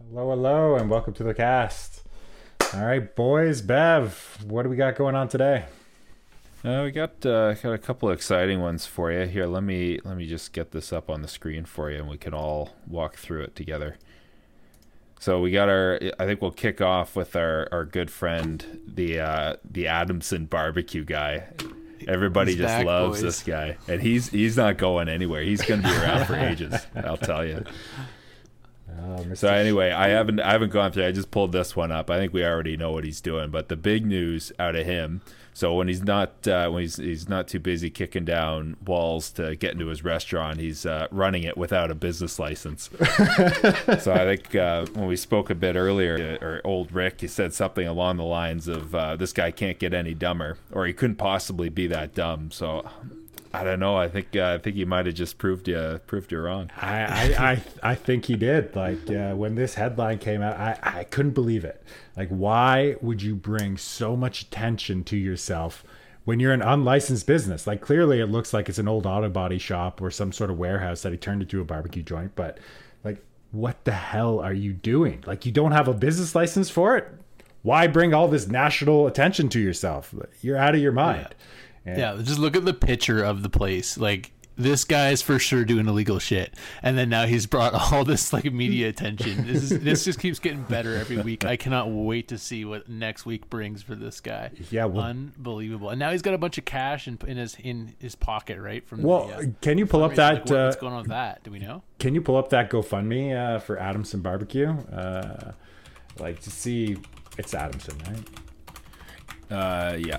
Hello, hello, and welcome to the cast. All right, boys, Bev, what do we got going on today? Uh, we got uh, got a couple of exciting ones for you here. Let me let me just get this up on the screen for you, and we can all walk through it together. So we got our. I think we'll kick off with our, our good friend, the uh, the Adamson barbecue guy. Everybody He's just back, loves boys. this guy, and he's he's not going anywhere. He's going to be around for ages. I'll tell you. Oh, So anyway, I haven't I haven't gone through. I just pulled this one up. I think we already know what he's doing. But the big news out of him. So when he's not uh, when he's he's not too busy kicking down walls to get into his restaurant, he's uh, running it without a business license. so I think uh, when we spoke a bit earlier, or old Rick, he said something along the lines of uh, this guy can't get any dumber, or he couldn't possibly be that dumb. So. I don't know. I think uh, I think he might have just proved you proved you wrong. I, I, I, I think he did. Like uh, when this headline came out, I, I couldn't believe it. Like, why would you bring so much attention to yourself when you're an unlicensed business? Like, clearly, it looks like it's an old auto body shop or some sort of warehouse that he turned into a barbecue joint. But like, what the hell are you doing? Like, you don't have a business license for it. Why bring all this national attention to yourself? You're out of your mind. And- Yeah, just look at the picture of the place. Like this guy's for sure doing illegal shit, and then now he's brought all this like media attention. This is, this just keeps getting better every week. I cannot wait to see what next week brings for this guy. Yeah, well- unbelievable. And now he's got a bunch of cash in, in his in his pocket, right? From Well, the, uh, can you pull up fundraiser. that? Like, what- what's uh, going on with that? Do we know? Can you pull up that GoFundMe uh, for Adamson Barbecue? Uh, like to see it's Adamson, right? Uh, yeah.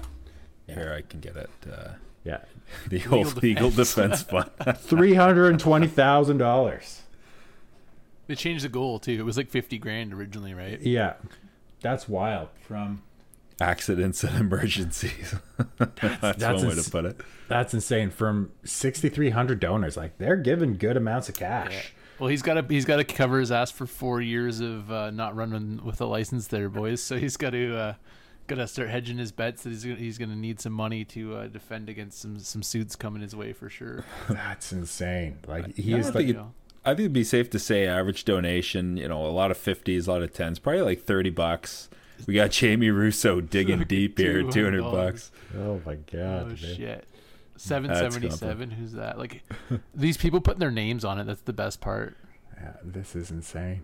Here I can get it. Uh, Yeah, the old legal defense fund. three hundred and twenty thousand dollars. They changed the goal too. It was like fifty grand originally, right? Yeah, that's wild. From Accidents and emergencies. that's that's one way ins- to put it. that's insane. From sixty three hundred donors, like they're giving good amounts of cash. Well, he's got to he's got to cover his ass for four years of uh, not running with a license, there, boys. So he's got to uh, got to start hedging his bets. That he's gonna, he's going to need some money to uh, defend against some some suits coming his way for sure. That's insane. Like he I is don't like it- I think it'd be safe to say average donation, you know, a lot of 50s, a lot of 10s, probably like 30 bucks. We got Jamie Russo digging deep here, 200 $200. bucks. oh my god. Oh man. shit. Seven That's seventy seven. Who's that? Like these people putting their names on it. That's the best part. Yeah, this is insane.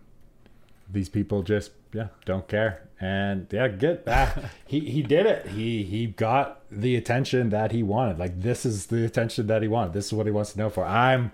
These people just yeah don't care, and yeah, get ah, he he did it. He he got the attention that he wanted. Like this is the attention that he wanted. This is what he wants to know for. I'm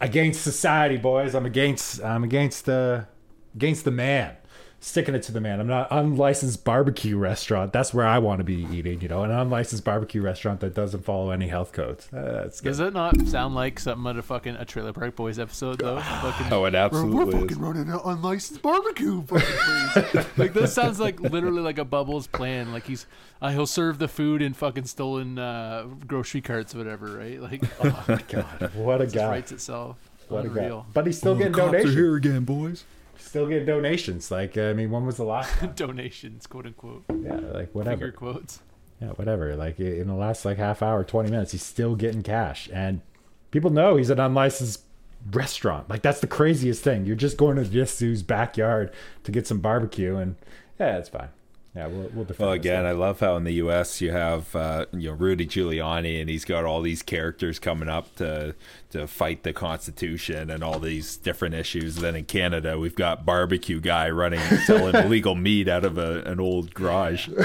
against society, boys. I'm against I'm against the against the man. Sticking it to the man. I'm not unlicensed barbecue restaurant. That's where I want to be eating. You know, an unlicensed barbecue restaurant that doesn't follow any health codes. Uh, that's good. Does it not sound like something out of fucking a Trailer Park Boys episode though? fucking, Oh, it absolutely is. running an unlicensed barbecue fucking place. like this sounds like literally like a Bubbles plan. Like he's uh, he'll serve the food in fucking stolen uh, grocery carts, or whatever, right? Like oh, God, what a it just guy. writes itself. What a guy. But he's still getting donations. Here again, boys. Still getting donations. Like, I mean, when was the last? Donations, quote unquote, Yeah, like whatever. finger quotes. Yeah, whatever. Like in the last like half hour, 20 minutes, he's still getting cash. And people know he's an unlicensed restaurant. Like that's the craziest thing. You're just going to Jisu's backyard to get some barbecue and yeah, it's fine. Yeah, we'll, we'll defend Well, again. I love how in the U.S. you have uh, you know Rudy Giuliani, and he's got all these characters coming up to to fight the Constitution and all these different issues. then in Canada, we've got barbecue guy running selling illegal meat out of a, an old garage.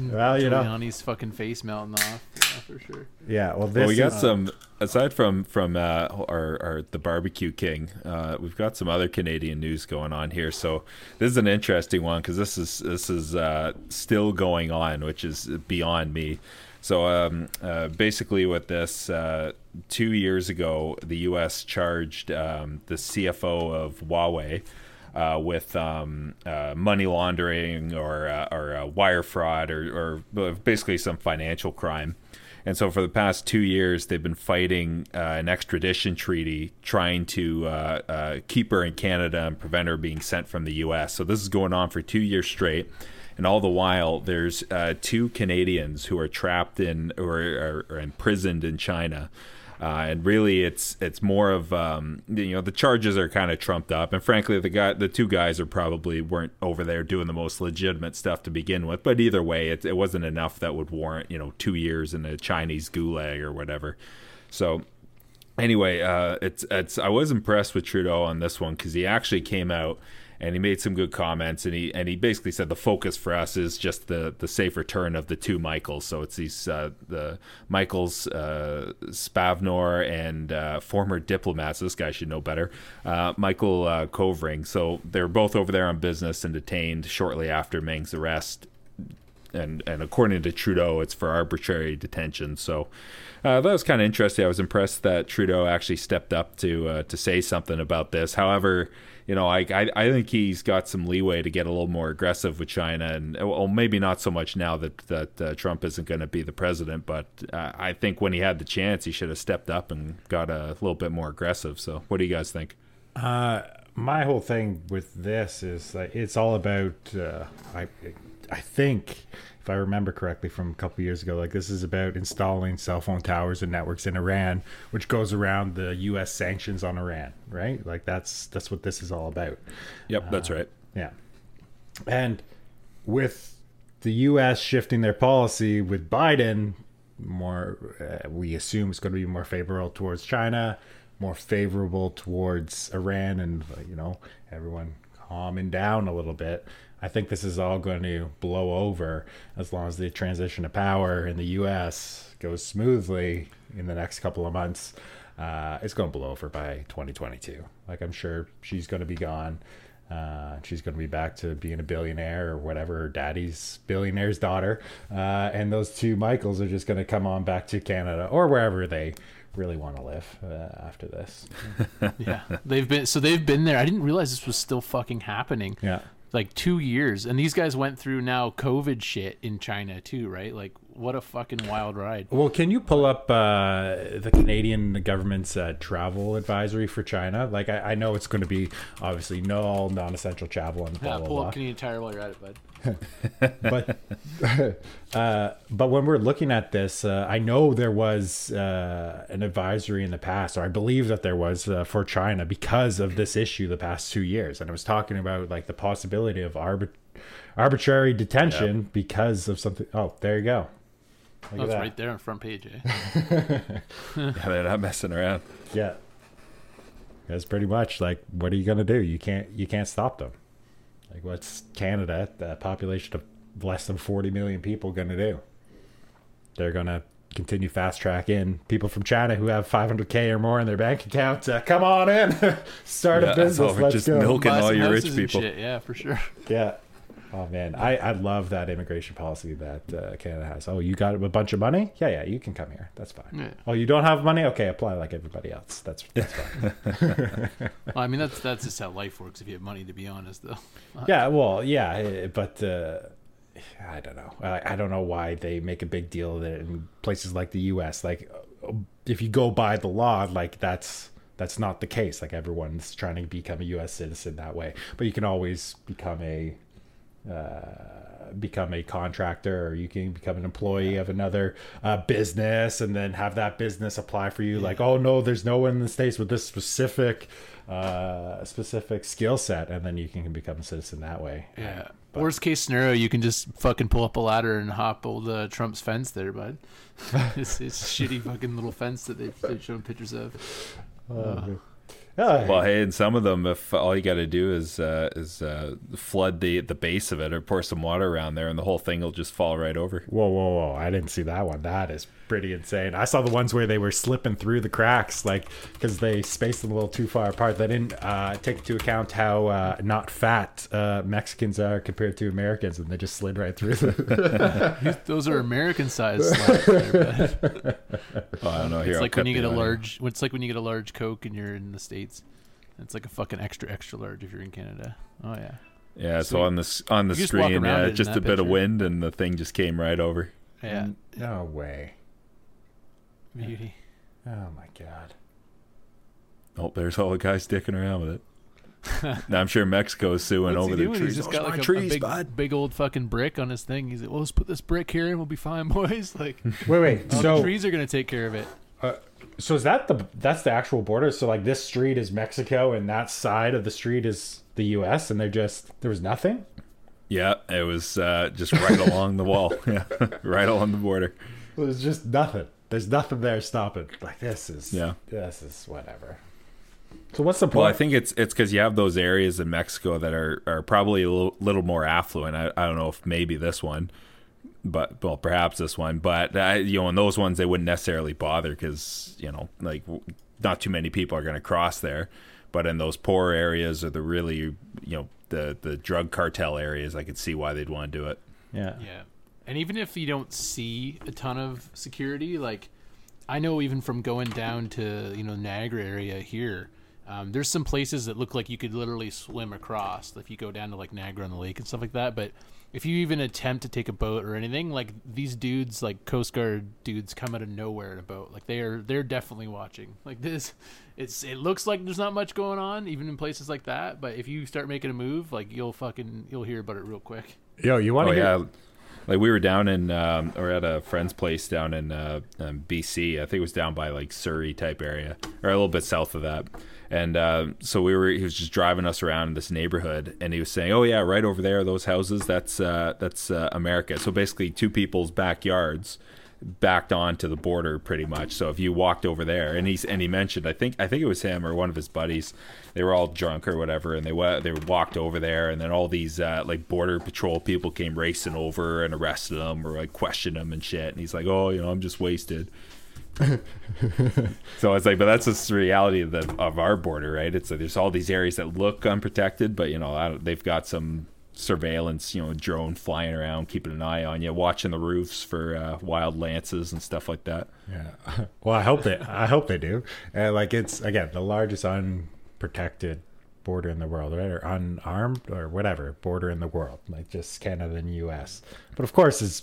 Yeah, well, you know, Giuliani's fucking face melting off. Yeah, for sure. yeah. Well, this Well, we got is, some aside from from uh, our, our the barbecue king. Uh, we've got some other Canadian news going on here. So this is an interesting one because this is this is uh, still going on, which is beyond me. So um, uh, basically, with this, uh, two years ago, the U.S. charged um, the CFO of Huawei uh, with um, uh, money laundering or uh, or uh, wire fraud or, or basically some financial crime. And so, for the past two years, they've been fighting uh, an extradition treaty, trying to uh, uh, keep her in Canada and prevent her being sent from the U.S. So this is going on for two years straight. And all the while, there's uh, two Canadians who are trapped in or are, are imprisoned in China Uh, and really, it's it's more of um, you know the charges are kind of trumped up, and frankly, the guy the two guys are probably weren't over there doing the most legitimate stuff to begin with. But either way, it, it wasn't enough that would warrant you know two years in a Chinese gulag or whatever. So anyway, uh, it's it's I was impressed with Trudeau on this one because he actually came out and he made some good comments and he and he basically said the focus for us is just the the safe return of the two Michaels. So it's these uh, the Michaels uh, Spavor and uh, former diplomats. This guy should know better. Uh, Michael uh, Kovrig. So they're both over there on business and detained shortly after Meng's arrest. And and according to Trudeau, it's for arbitrary detention. So uh, that was kind of interesting. I was impressed that Trudeau actually stepped up to uh, to say something about this. However, you know, I, I, I think he's got some leeway to get a little more aggressive with China, and well, maybe not so much now that that uh, Trump isn't going to be the president. But uh, I think when he had the chance, he should have stepped up and got a little bit more aggressive. So, what do you guys think? Uh, my whole thing with this is it's all about. Uh, I I think if I remember correctly from a couple years ago, like this is about installing cell phone towers and networks in Iran, which goes around the U.S. sanctions on Iran, right? Like that's that's what this is all about. Yep, that's right. Yeah, and with the U.S. shifting their policy with Biden, more uh, we assume it's going to be more favorable towards China, more favorable towards Iran, and you know everyone calming down a little bit. I think this is all going to blow over as long as the transition of power in the U.S. goes smoothly in the next couple of months. Uh, it's going to blow over by 2022. Like I'm sure she's going to be gone. Uh, she's going to be back to being a billionaire or whatever, her daddy's billionaire's daughter. Uh, and those two Michaels are just going to come on back to Canada or wherever they really want to live uh, after this. yeah, they've been so they've been there. I didn't realize this was still fucking happening. Yeah. Like two years, and these guys went through now COVID shit in China too, right? Like, what a fucking wild ride. Well, can you pull up uh, the Canadian government's uh, travel advisory for China? Like, I, I know it's going to be obviously no all non-essential travel and blah Yeah, blah pull blah. up Canadian Tire while you're at it, bud. but uh, but when we're looking at this, uh, I know there was uh, an advisory in the past, or I believe that there was uh, for China because of this issue the past two years, and it was talking about like the possibility of arbit- arbitrary detention because of something. Oh, there you go. Look at it's that. right there on front page, eh? Yeah, they're not messing around. Yeah. That's pretty much like what are you gonna do? You can't you can't stop them. Like what's Canada, the population of less than forty million people gonna do? They're gonna continue fast track in people from China who have 500k or more in their bank account. Uh, come on in, start Yeah, a business. Let's just go. milking Buy all your rich people. shit, Yeah, for sure. Yeah. Oh man, I, I love that immigration policy that uh, Canada has. Oh, you got a bunch of money? Yeah, yeah, you can come here. That's fine. Yeah. Oh, you don't have money? Okay, apply like everybody else. That's that's fine. Well, I mean, that's that's just how life works. If you have money, to be honest, though. yeah, well, yeah, eh, but uh, I don't know. I, I don't know why they make a big deal of it in places like the U.S. Like, uh, if you go by the law, like that's that's not the case. Like everyone's trying to become a U.S. citizen that way, but you can always become a uh, become a contractor or you can become an employee of another uh, business and then have that business apply for you like oh no there's no one in the states with this specific uh, specific skill set and then you can become a citizen that way Yeah. But- Worst case scenario, you can just fucking pull up a ladder and hop old uh, Trump's fence there, bud. it's, it's shitty fucking little fence that they've, they've shown pictures of. Uh, yeah, Well, hey, and some of them, if all you got to do is uh, is uh, flood the the base of it or pour some water around there, and the whole thing will just fall right over. whoa whoa whoa. I didn't see that one. That is pretty insane i saw the ones where they were slipping through the cracks like because they spaced them a little too far apart they didn't uh, take into account how uh, not fat uh, mexicans are compared to americans and they just slid right through the Those are American sized slabs there, bud. Oh, I don't know. Here, It's I'll like when you get a audio. large. It's like when you get a large Coke and you're in the states. It's like a fucking extra extra large if you're in Canada. Oh yeah. Yeah, Sweet. so on the on the You screen, around yeah, just that a bit of wind, and the thing just came right over. Yeah. no way Beauty. oh my god Oh, there's all the guys sticking around with it. now I'm sure Mexico's suing What's over he the doing? trees. He's just Those got are like a, trees, a big, bud. big old fucking brick on his thing. He's like, "Well, let's put this brick here and we'll be fine, boys." Like, wait wait all so the trees are gonna take care of it. So is that the that's the actual border? So like this street is Mexico and that side of the street is the U.S. and they're just there was nothing. Yeah, it was uh, just right along the wall. Yeah, right along the border. It was just nothing. There's nothing there stopping. Like this is Yeah. This is whatever. So what's the point? Well, I think it's it's because you have those areas in Mexico that are, are probably a little, little more affluent. I, I don't know if maybe this one, but well, perhaps this one. But uh, you know, in those ones, they wouldn't necessarily bother because you know, like not too many people are going to cross there. But in those poor areas or the really you know the the drug cartel areas, I could see why they'd want to do it. yeah. Yeah. And even if you don't see a ton of security, like I know even from going down to, you know, Niagara area here, um, there's some places that look like you could literally swim across if you go down to like Niagara on the lake and stuff like that. But if you even attempt to take a boat or anything, like these dudes, like Coast Guard dudes, come out of nowhere in a boat. Like they are, they're definitely watching. Like this, it's it looks like there's not much going on, even in places like that. But if you start making a move, like you'll fucking you'll hear about it real quick. Yo, you want Oh to yeah, like we were down in um, or at a friend's place down in uh, um, BC. I think it was down by like Surrey type area or a little bit south of that. And uh, so we were. He was just driving us around in this neighborhood, and he was saying, "Oh yeah, right over there, those houses. That's uh, that's uh, America." So basically, two people's backyards backed onto the border pretty much. So if you walked over there, and he's and he mentioned, I think I think it was him or one of his buddies, they were all drunk or whatever, and they went they walked over there, and then all these uh, like border patrol people came racing over and arrested them or like questioned them and shit. And he's like, oh, you know, I'm just wasted. so it's like, but that's just the reality of the of our border, right? It's like there's all these areas that look unprotected, but you know, I don't- they've got some surveillance, you know, drone flying around, keeping an eye on you, watching the roofs for uh, wild lances and stuff like that. Yeah. Well, I hope they. I hope they do. Uh, like it's again the largest unprotected border in the world, right? Or unarmed or whatever border in the world, like just Canada and U.S. But of course, it's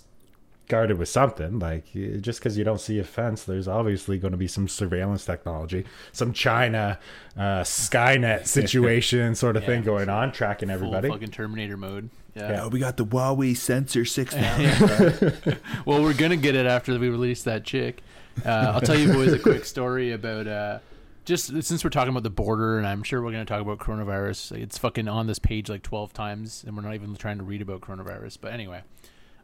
guarded with something. Like just because you don't see a fence, there's obviously going to be some surveillance technology, some China uh, Skynet situation sort of Yeah. thing going on, tracking everybody. fucking Terminator mode. Yeah. Yeah. we got the Huawei Sensor Six thousand. Well, we're gonna get it after we release that chick. Uh, I'll tell you boys a quick story about uh, just since we're talking about the border, and I'm sure we're gonna talk about coronavirus. It's fucking on this page like 12 times, and we're not even trying to read about coronavirus. But anyway,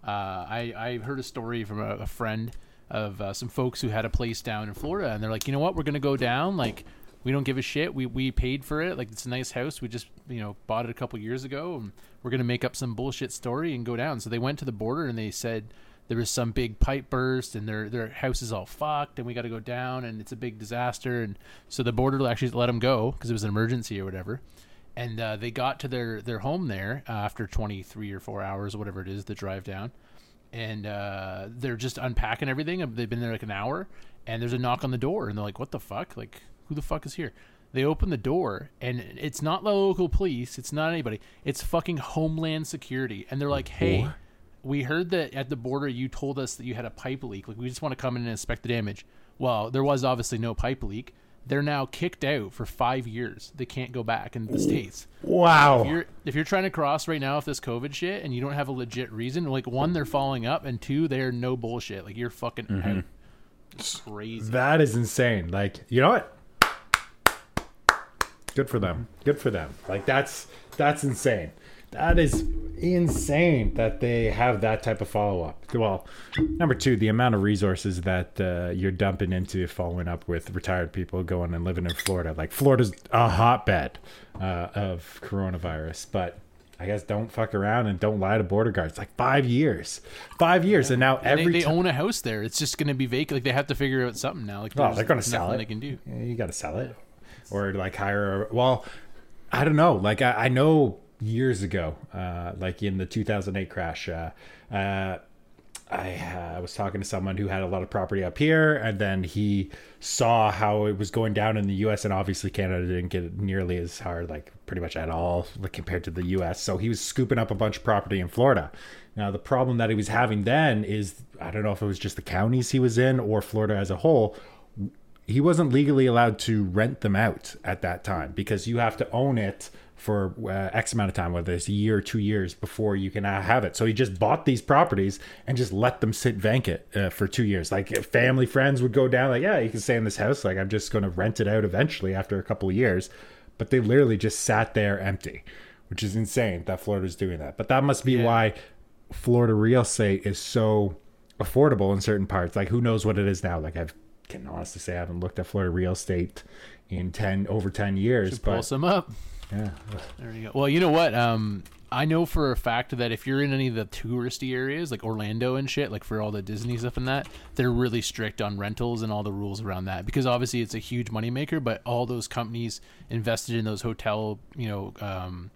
uh, I I heard a story from a, a friend of uh, some folks who had a place down in Florida, and they're like, you know what, we're gonna go down like. We don't give a shit. We we paid for it. Like it's a nice house. We just you know bought it a couple years ago, and we're gonna make up some bullshit story and go down. So they went to the border and they said there was some big pipe burst and their their house is all fucked and we got to go down and it's a big disaster and so the border actually let them go because it was an emergency or whatever and uh, they got to their their home there uh, after 23 or 4 hours whatever it is the drive down and uh, they're just unpacking everything they've been there like an hour and there's a knock on the door and they're like what the fuck like who the fuck is here they open the door and it's not the local police it's not anybody it's fucking homeland security and they're like hey What? we heard that at the border you told us that you had a pipe leak. Like we just want to come in and inspect the damage. Well, there was obviously no pipe leak. They're now kicked out for five years. They can't go back in the states. Wow. If you're if you're trying to cross right now with this COVID shit and you don't have a legit reason, like one, they're following up, and two, they're no bullshit. Like you're fucking mm-hmm. out. It's crazy. That is insane. Like, you know what? Good for them. Good for them. Like that's that's insane. That is insane that they have that type of follow up. Well, number two, the amount of resources that uh, you're dumping into following up with retired people going and living in Florida. Like Florida's a hotbed uh, of coronavirus, but I guess don't fuck around and don't lie to border guards. Like five years, five years, and now And they, every they own a house there. It's just going to be vacant. Like they have to figure out something now. Like Oh, they're gonna sell it. They can do. Yeah, you got to sell it or like hire a well i don't know like i, I know years ago uh, like in the 2008 crash uh, uh, I uh, was talking to someone who had a lot of property up here, and then he saw how it was going down in the U.S. And obviously, Canada didn't get nearly as hard, like pretty much at all, like compared to the U.S. So he was scooping up a bunch of property in Florida. Now, the problem that he was having then is I don't know if it was just the counties he was in or Florida as a whole he wasn't legally allowed to rent them out at that time because you have to own it for uh, X amount of time, whether it's a year or two years before you can have it. So he just bought these properties and just let them sit vacant uh, for two years. Like family friends would go down, like, yeah, you can stay in this house. Like I'm just going to rent it out eventually after a couple of years. But they literally just sat there empty, which is insane that Florida's doing that. But that must be Yeah. why Florida real estate is so affordable in certain parts. Like who knows what it is now? Like I've, can honestly say I haven't looked at Florida real estate in ten over ten years. Pull But some up. Yeah, There you go. Well, you know what? Um, I know for a fact that if you're in any of the touristy areas, like Orlando and shit, like for all the Disney stuff and that, they're really strict on rentals and all the rules around that because obviously it's a huge moneymaker. But all those companies invested in those hotel, you know, um,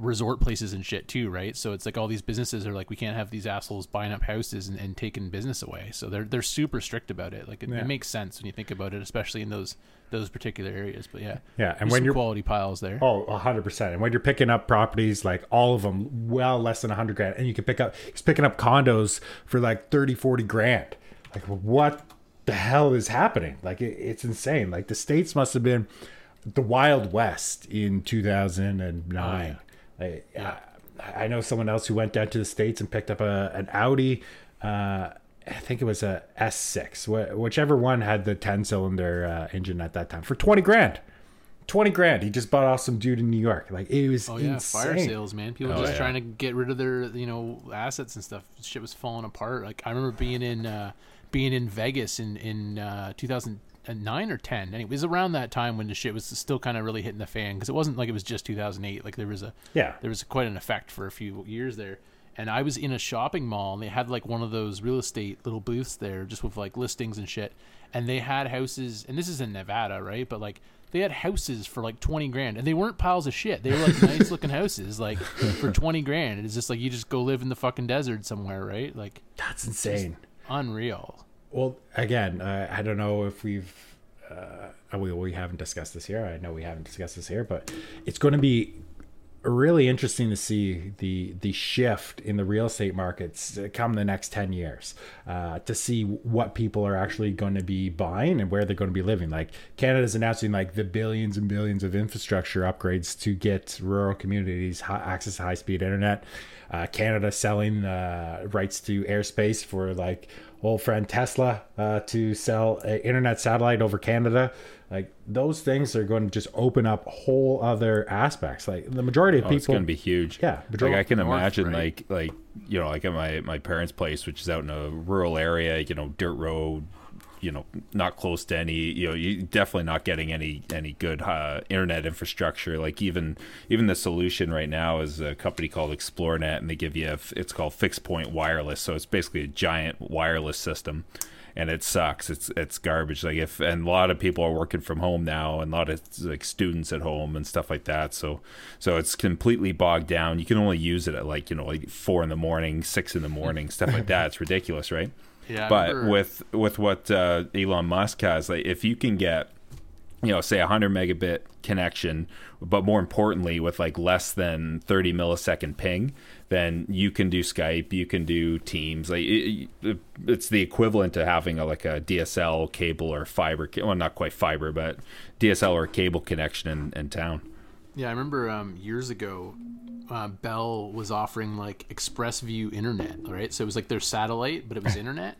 resort places and shit too, right? So it's like all these businesses are like, we can't have these assholes buying up houses and, and taking business away. So they're they're super strict about it. Like it, Yeah. it makes sense when you think about it, especially in those those particular areas. But yeah, Yeah, and when you're- quality piles there. Oh, 100%. And when you're picking up properties, like all of them, well less than a 100 grand, and you can pick up, he's picking up condos for like 30, 40 grand. Like, what the hell is happening? Like, it, it's insane. Like, the States must have been the Wild West in 2009. Like, Yeah. I, I know someone else who went down to the States and picked up a, an Audi. Uh, I think it was a S6, wh- whichever one had the 10 cylinder uh, engine at that time for 20 grand. 20 grand. He just bought off some dude in New York. Like it was Oh yeah, insane. fire sales, man. People Oh, just yeah. trying to get rid of their, you know, assets and stuff. Shit was falling apart. Like I remember being in uh being in Vegas in in uh Uh, 2009 or 10. Anyway, it was around that time when the shit was still kind of really hitting the fan because it wasn't like it was just 2008. Like there was a Yeah. there was quite an effect for a few years there. And I was in a shopping mall and they had like one of those real estate little booths there just with like listings and shit. And they had houses and this is in Nevada, right? But like they had houses for like 20 grand and they weren't piles of shit. They were like nice looking houses like for 20 grand. It's just like you just go live in the fucking desert somewhere, right? Like That's insane. unreal. Well, again, uh, I don't know if we've uh, we we haven't discussed this here. I know we haven't discussed this here, but it's going to be really interesting to see the the shift in the real estate markets come the next 10 years uh, to see what people are actually going to be buying and where they're going to be living like canada's announcing like the billions and billions of infrastructure upgrades to get rural communities high, access to high speed internet uh, canada selling uh, rights to airspace for like old friend tesla uh, to sell an internet satellite over canada like those things are going to just open up whole other aspects like the majority of Oh, people it's going to be huge. Yeah, like I can North, imagine, right? like like you know, like at my my parents' place, which is out in a rural area, you know, dirt road, you know, not close to any, you know, you definitely not getting any any good uh, internet infrastructure. Like even even the solution right now is a company called Xplornet, and they give you a, it's called fixed point wireless, so it's basically a giant wireless system. And it sucks. It's it's garbage. Like if and a lot of people are working from home now, and a lot of like students at home and stuff like that. So so it's completely bogged down. You can only use it at like you know like four in the morning, six in the morning, stuff like that. It's ridiculous, right? Yeah, but with with what uh, Elon Musk has, like if you can get you know say a 100 megabit connection but more importantly with like less than 30 millisecond ping then you can do skype you can do teams like it, it- it's the equivalent to having a like a dsl cable or fiber well not quite fiber but dsl or cable connection in, in town. Yeah, I remember um, years ago, uh, Bell was offering like ExpressVu internet, right? So it was like their satellite, but it was internet,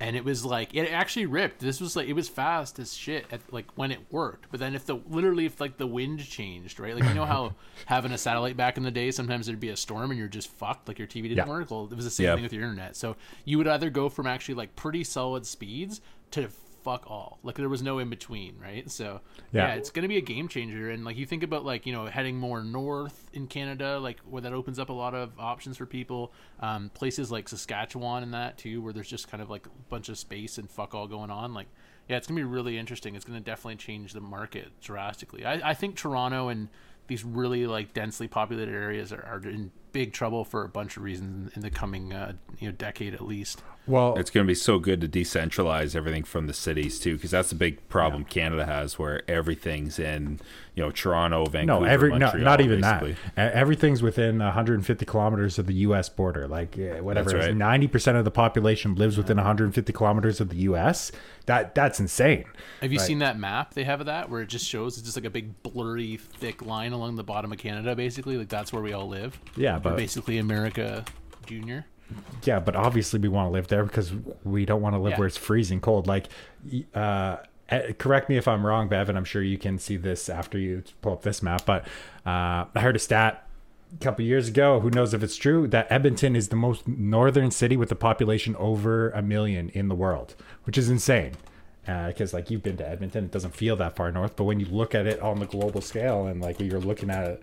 and it was like it actually ripped. This was like it was fast as shit at like when it worked, but then if the literally if like the wind changed, right? Like you know how having a satellite back in the day, sometimes there'd be a storm and you're just fucked, like your TV didn't Yeah. work. Well, it was the same Yeah. thing with your internet. So you would either go from actually like pretty solid speeds to fuck all. Like there was no in between, right? So Yeah. yeah, it's going to be a game changer. And like you think about like you know heading more north in Canada, like where that opens up a lot of options for people. Um, places like Saskatchewan and that too, where there's just kind of like a bunch of space and fuck all going on. Like yeah, it's gonna be really interesting. It's gonna definitely change the market drastically. I, I think Toronto and these really like densely populated areas are, are in big trouble for a bunch of reasons in the coming uh, you know decade at least. Well, It's going to be so good to decentralize everything from the cities too, because that's the big problem Canada has, where everything's in, you know, Toronto, Vancouver, no, every no, not even basically. that. Everything's within 150 kilometers of the U.S. border. Like eh, whatever, That's it is, right. 90 percent of the population lives within 150 kilometers of the U.S. That that's insane. Have you Right. seen that map they have of that where it just shows it's just like a big blurry thick line along the bottom of Canada basically like that's where we all live. Yeah, We're but basically America Junior. yeah, but obviously we want to live there because we don't want to live Yeah. where it's freezing cold. Like, uh, correct me if I'm wrong, Bev, and I'm sure you can see this after you pull up this map. But uh, I heard a stat a couple years ago. Who knows if it's true? That Edmonton is the most northern city with a population over a million in the world, which is insane. Because like you've been to Edmonton, it doesn't feel that far north, but when you look at it on the global scale and like you're looking at it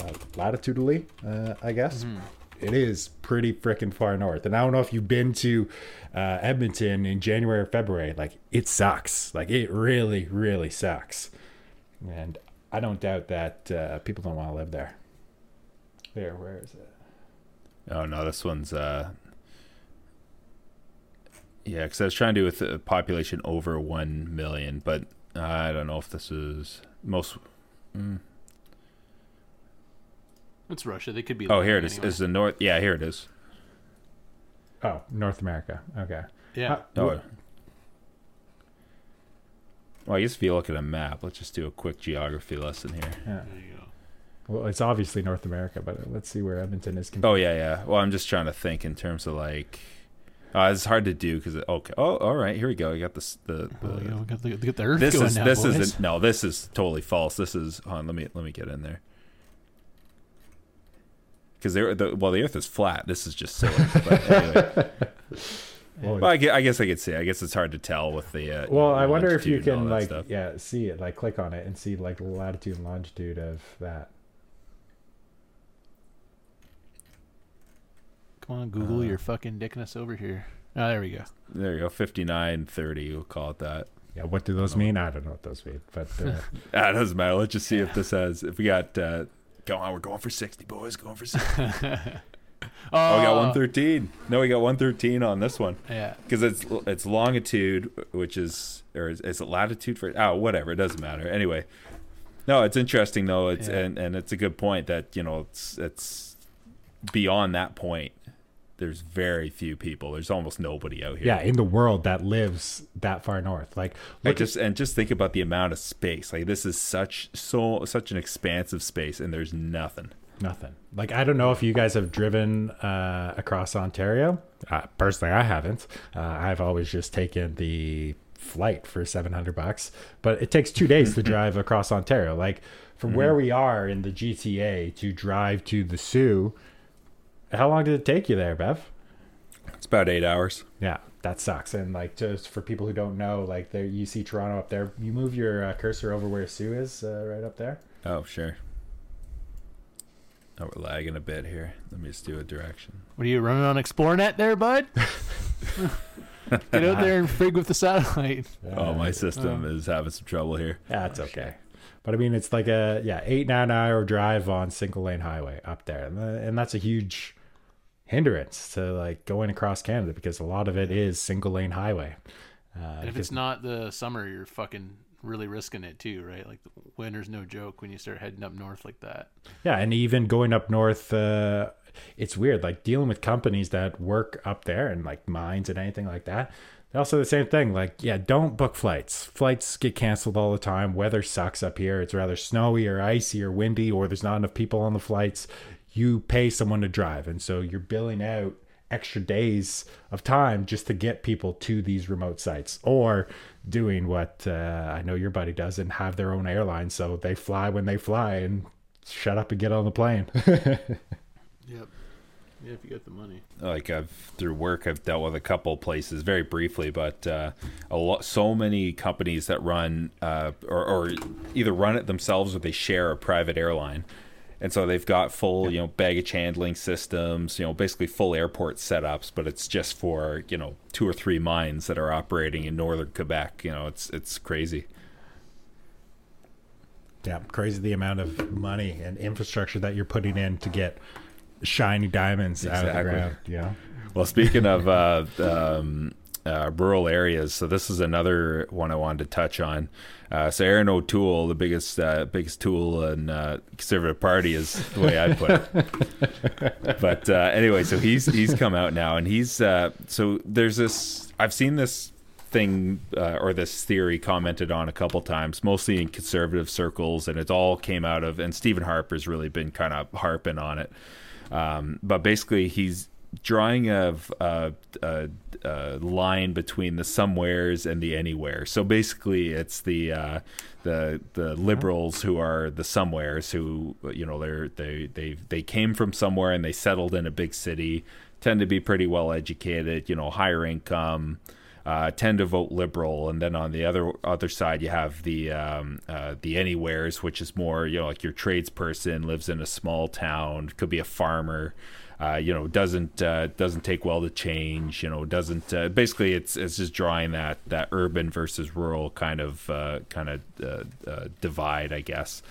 uh, latitudinally, uh, I guess it is pretty freaking far north. And I don't know if you've been to uh, Edmonton in January or February. Like it sucks. Like it really, really sucks. And I don't doubt that uh, people don't want to live there. There, where is it? Oh no, this one's uh yeah, because I was trying to do with a population over one million, but I don't know if this is most. Mm. It's Russia. They could be. Oh, here it is. anyway. Is the north? Yeah, here it is. Oh, North America. Okay. Yeah. Uh, Oh. Well, I guess if you look at a map, let's just do a quick geography lesson here. yeah. There you go. Well, it's obviously North America, but let's see where Edmonton is. compared. Oh yeah, yeah. Well, I'm just trying to think in terms of like. Uh, it's hard to do because okay. Oh, all right. Here we go. I got this. The, the Well, you know, get the, get the earth this going is now, this boys. is no. This is totally false. This is. Hold on, let me let me get in there. Because there, the, well, the Earth is flat. This is just silly. But anyway, Well, well, I, gue- I guess I could see. I guess it's hard to tell with the. Uh, Well, I wonder if you longitude and all can like stuff. yeah see it like click on it and see like latitude and longitude of that. Come on, Google, Uh, you're fucking dicking us over here. Oh, there we go. There you go. Fifty nine thirty. We'll call it that. Yeah, what do those mean? I don't know what those mean, but uh, Ah, it doesn't matter. Let's just see if this has. If we got. Uh, go on. We're going for sixty, boys. Going for sixty. Oh, we got uh, one thirteen. No, we got one thirteen on this one. Yeah. because it's it's longitude, which is or is, is it latitude for oh whatever it doesn't matter anyway. No, it's interesting though. It's Yeah. and and it's a good point that you know it's it's beyond that point. There's very few people. There's almost nobody out here. yeah, in the world that lives that far north, like just and just think about the amount of space. Like this is such so such an expansive space, and there's nothing. nothing. Like I don't know if you guys have driven uh, across Ontario. Uh, personally, I haven't. Uh, I've always just taken the flight for seven hundred bucks, but it takes two days to drive across Ontario. Like from where we are in the GTA to drive to the Soo. How long did it take you there, Bev? It's about eight hours. Yeah, that sucks. And like just for people who don't know, like there you see Toronto up there. You move your uh, cursor over where Soo is, uh, right up there. Oh sure. Oh, we're lagging a bit here. Let me just do a direction. What are you running on Xplornet there, bud? Get out there and frig with the satellite. oh, my system is having some trouble here. That's okay. But I mean, it's like a yeah eight nine hour drive on single lane highway up there, and, uh, and that's a huge hindrance to like going across Canada because a lot of it is single lane highway. Uh, And if it's not the summer, you're fucking really risking it too, right? Like the winter's no joke when you start heading up north like that. Yeah, and even going up north, uh, it's weird. Like dealing with companies that work up there and like mines and anything like that. They also the same thing. Like, yeah, don't book flights. Flights get canceled all the time. Weather sucks up here. It's rather snowy or icy or windy, or there's not enough people on the flights. You pay someone to drive, and so you're billing out extra days of time just to get people to these remote sites or doing what uh, I know your buddy does and have their own airline so they fly when they fly and shut up and get on the plane. Yep. Yeah, if you got the money. like I've through work I've dealt with a couple places very briefly, but uh, a lot so many companies that run uh, or, or either run it themselves or they share a private airline, and so they've got full you know baggage handling systems, you know basically full airport setups, but it's just for you know two or three mines that are operating in northern Quebec. You know it's it's crazy. yeah, crazy the amount of money and infrastructure that you're putting in to get shiny diamonds out of the ground. Yeah. Well, speaking of uh, um, uh, rural areas, so this is another one I wanted to touch on. Uh, so Erin O'Toole, the biggest uh, biggest tool in uh, Conservative Party, is the way I put it. but uh, anyway, so he's he's come out now, and he's uh, so there's this. I've seen this thing uh, or this theory commented on a couple times, mostly in conservative circles, and it all came out of. And Stephen Harper's really been kind of harping on it. Um, but basically, he's drawing of a, a, a line between the somewheres and the anywhere. So basically, it's the uh, the the liberals who are the somewheres who you know they're they they they came from somewhere and they settled in a big city, tend to be pretty well educated, you know, higher income. Uh, tend to vote liberal, and then on the other other side, you have the um, uh, the anywheres, which is more you know like your tradesperson lives in a small town, could be a farmer, uh, you know doesn't uh, doesn't take well to change, you know doesn't uh, basically it's it's just drawing that that urban versus rural kind of uh, kind of uh, uh, divide, I guess.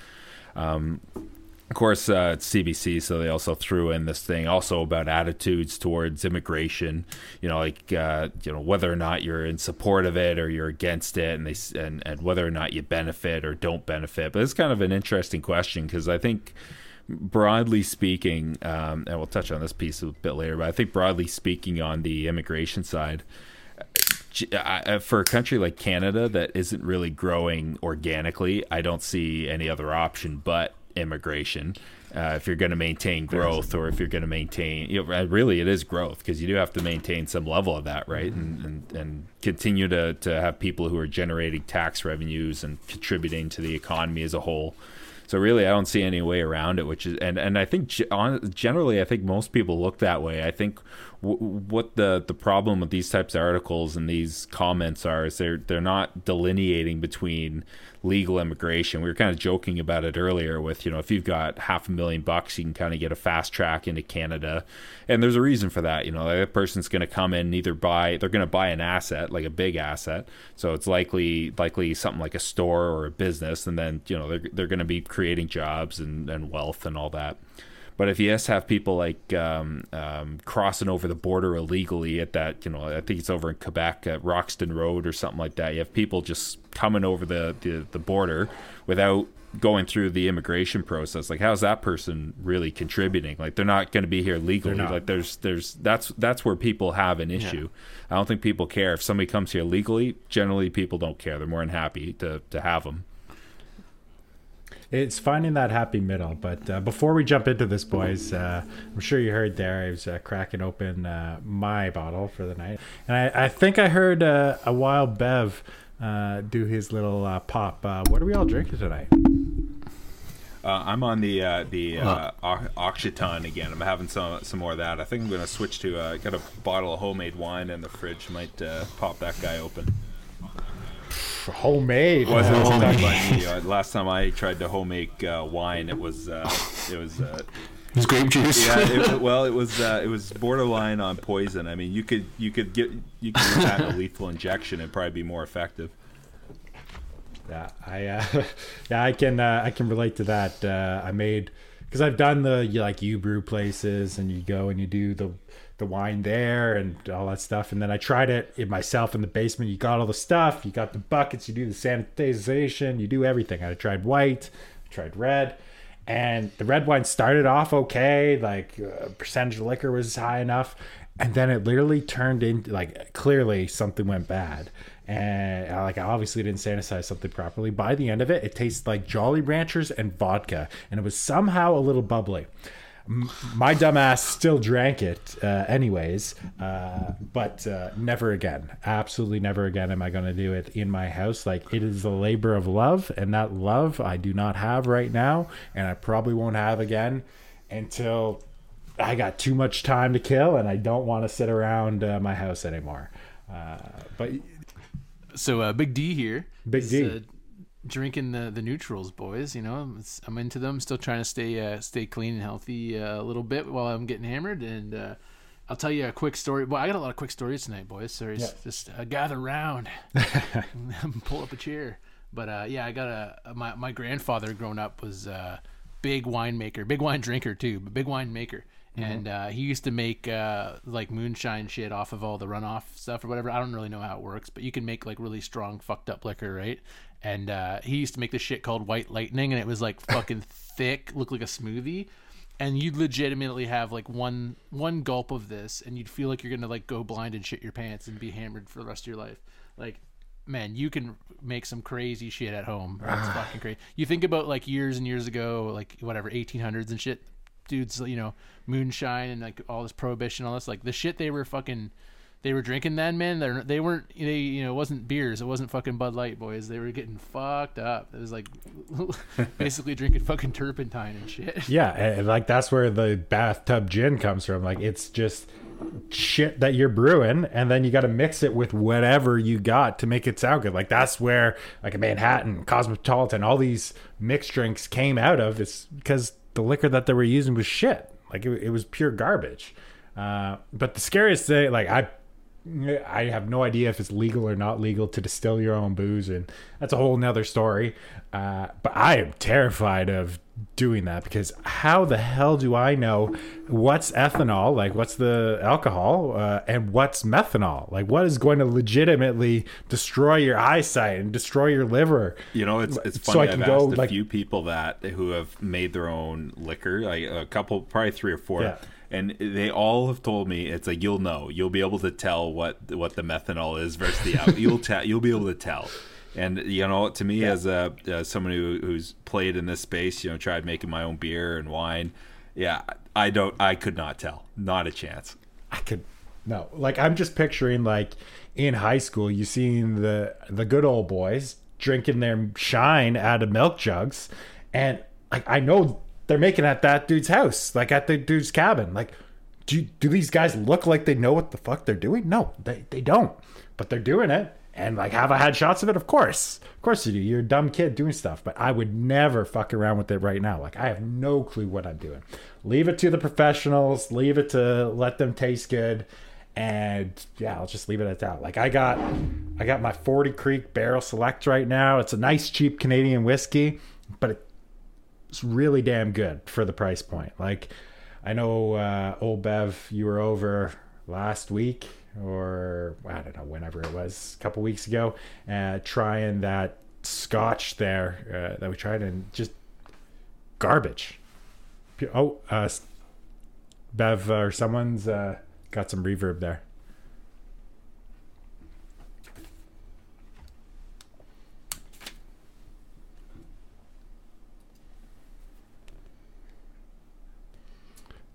Um, of course, it's CBC, so they also threw in this thing also about attitudes towards immigration. You know, like you know whether or not you're in support of it or you're against it, and they and and whether or not you benefit or don't benefit. But it's kind of an interesting question because I think broadly speaking, um, and we'll touch on this piece a bit later, but I think broadly speaking on the immigration side, I- for a country like Canada that isn't really growing organically, I don't see any other option but immigration. Uh, if you're going to maintain growth, or if you're going to maintain, you know, really, it is growth because you do have to maintain some level of that, right? And and, and continue to, to have people who are generating tax revenues and contributing to the economy as a whole. So really, I don't see any way around it. Which is, and and I think on, generally, I think most people look that way. I think w- what the the problem with these types of articles and these comments are is they're they're not delineating between legal immigration. We were kind of joking about it earlier with you know if you've got half a million bucks, you can kind of get a fast track into Canada, and there's a reason for that. You know, that person's going to come in either buy they're going to buy an asset like a big asset, so it's likely likely something like a store or a business, and then you know they're they're going to be creating jobs and, and wealth and all that. But if you just have people like um, um, crossing over the border illegally at that, you know, I think it's over in Quebec at Roxham Road or something like that. You have people just coming over the, the, the border without going through the immigration process. Like, how's that person really contributing? Like, they're not going to be here legally. Like, there's there's that's that's where people have an issue. I don't think people care if somebody comes here legally. Generally, people don't care. They're more than happy to to have them. It's finding that happy middle. But uh, before we jump into this, boys, uh, I'm sure you heard there I was uh, cracking open uh, my bottle for the night, and I, I think I heard uh, a wild Bev uh, do his little uh, pop. Uh, what are we all drinking tonight? Uh, I'm on the uh, the uh, Occitan again. I'm having some some more of that. I think I'm going to switch to uh, got a bottle of homemade wine in the fridge. Might uh, pop that guy open. Homemade. Wasn't done by me. Last time I tried to homemade uh, wine, it was uh, it was uh, It's grape juice. yeah. It, well, it was uh, it was borderline on poison. I mean, you could you could get you could use that a lethal injection and probably be more effective. Yeah, I uh, yeah I can uh, I can relate to that. Uh, I made because I've done the like you brew places and you go and you do the the wine there and all that stuff, and then I tried it in myself in the basement. You got all the stuff, you got the buckets, you do the sanitization, you do everything. I tried white, tried red. And the red wine started off okay, like uh, percentage of liquor was high enough, and then it literally turned into like clearly something went bad and uh, like I obviously didn't sanitize something properly. By the end of it, it tasted like Jolly Ranchers and vodka, and it was somehow a little bubbly. My dumbass still drank it, uh, anyways, uh, but uh, never again. Absolutely never again am I going to do it in my house. Like it is a labor of love, and that love I do not have right now, and I probably won't have again until I got too much time to kill, and I don't want to sit around uh, my house anymore. Uh, but So uh, Big D here. Big D. drinking the the neutrals, boys. You know, it's, I'm into them. Still trying to stay uh, stay clean and healthy uh, a little bit while I'm getting hammered. And uh, I'll tell you a quick story. Well, I got a lot of quick stories tonight, boys. So Yeah. just uh, gather round, pull up a chair. But uh, yeah, I got a my my grandfather growing up was uh, big winemaker, big wine drinker too, but big winemaker. And uh, he used to make uh, like moonshine shit off of all the runoff stuff or whatever. I don't really know how it works, but you can make like really strong fucked up liquor, right? And uh, he used to make this shit called White Lightning, and it was like fucking thick, looked like a smoothie. And you'd legitimately have like one one gulp of this, and you'd feel like you're gonna like go blind and shit your pants and be hammered for the rest of your life. Like man, you can make some crazy shit at home. That's fucking crazy. You think about like years and years ago, like whatever, 1800s and shit. Dudes, you know, moonshine and like all this prohibition, all this, like the shit they were fucking, they were drinking then, man. They they weren't, they you know, it wasn't beers, it wasn't fucking Bud Light, boys. They were getting fucked up. It was like basically drinking fucking turpentine and shit. Yeah, and like that's where the bathtub gin comes from. Like it's just shit that you're brewing, and then you got to mix it with whatever you got to make it sound good. Like that's where like a Manhattan, Cosmopolitan, all these mixed drinks came out of. It's because the liquor that they were using was shit. Like it, it was pure garbage. Uh, but the scariest thing, like I I have no idea if it's legal or not legal to distill your own booze, and that's a whole nother story. Uh, but I am terrified of doing that because how the hell do I know what's ethanol, like what's the alcohol, uh, and what's methanol? Like what is going to legitimately destroy your eyesight and destroy your liver? You know, it's it's So funny. I can I've go, asked a like- few people that who have made their own liquor, like a couple, probably three or four, Yeah. And they all have told me it's like you'll know, you'll be able to tell what what the methanol is versus the al- you'll tell, you'll be able to tell. And you know, to me, as a as someone who, who's played in this space, you know, tried making my own beer and wine, yeah, I don't, I could not tell, not a chance. I could no. Like I'm just picturing like in high school, you seeing the the good old boys drinking their shine out of milk jugs, and like I know they're making at that dude's house, like at the dude's cabin. Like, do do these guys look like they know what the fuck they're doing? No, they they don't. But they're doing it. And like, have I had shots of it? Of course, of course you do. You're a dumb kid doing stuff, but I would never fuck around with it right now. Like, I have no clue what I'm doing. Leave it to the professionals. Leave it to let them taste good, and yeah, I'll just leave it at that. Like, I got, I got my Forty Creek Barrel Select right now. It's a nice, cheap Canadian whiskey, but it's really damn good for the price point. Like, I know uh, old Bev, you were over last week or I don't know whenever it was, a couple weeks ago, uh, trying that Scotch there uh, that we tried and just garbage. Oh, uh, Bev or someone's uh, got some reverb there.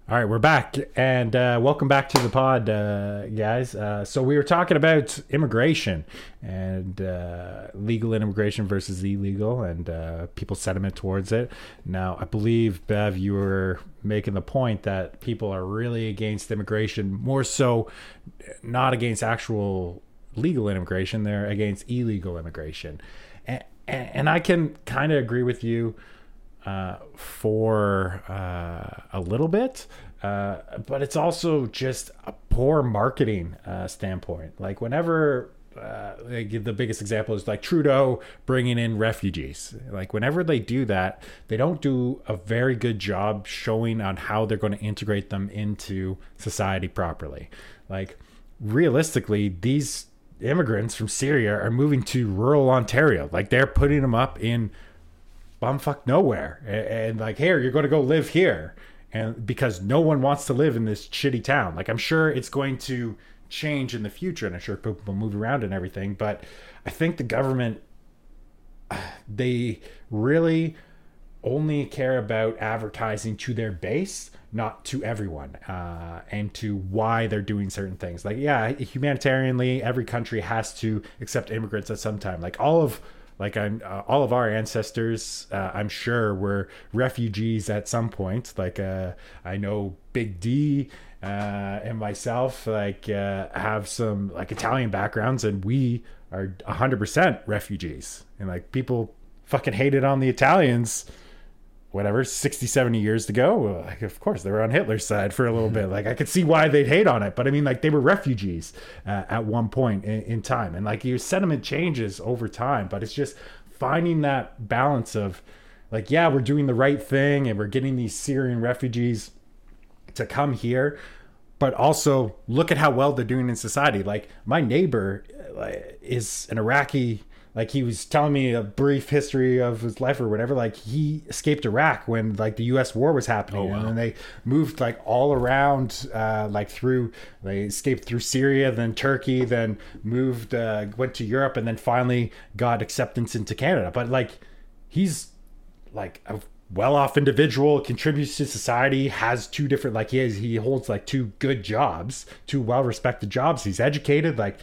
All right, we're back, and uh, welcome back to the pod, uh, guys. Uh, so we were talking about immigration and uh, legal immigration versus illegal, and uh, people's sentiment towards it. Now, I believe Bev, you were making the point that people are really against immigration, more so not against actual legal immigration; they're against illegal immigration, and, and, and I can kind of agree with you uh, for uh, a little bit, uh, but it's also just a poor marketing uh, standpoint. Like whenever. Uh, like the biggest example is like Trudeau bringing in refugees. Like whenever they do that, they don't do a very good job showing on how they're going to integrate them into society properly. Like realistically, these immigrants from Syria are moving to rural Ontario. Like they're putting them up in bumfuck nowhere. And, and like here you're going to go live here. And because no one wants to live in this shitty town. Like i'm sure it's going to change in the future and i'm sure people will move around and everything but i think the government they really only care about advertising to their base not to everyone uh, and to why they're doing certain things. Like yeah humanitarianly every country has to accept immigrants at some time. Like all of like I'm, uh, all of our ancestors uh, i'm sure were refugees at some point. Like uh, i know big d uh, and myself like uh, have some like italian backgrounds and we are 100% refugees. And like people fucking hated on the italians whatever 60 70 years ago like of course they were on hitler's side for a little bit. Like i could see why they'd hate on it but i mean like they were refugees uh, at one point in, in time. And like your sentiment changes over time but it's just finding that balance of like yeah we're doing the right thing and we're getting these syrian refugees to come here but also look at how well they're doing in society. Like my neighbor uh, is an iraqi like he was telling me a brief history of his life or whatever like he escaped iraq when like the us war was happening. Oh, wow. and then they moved like all around uh, like through they escaped through syria then turkey then moved uh, went to europe and then finally got acceptance into canada. But like he's like a well-off individual contributes to society has two different like he has he holds like two good jobs two well-respected jobs. He's educated like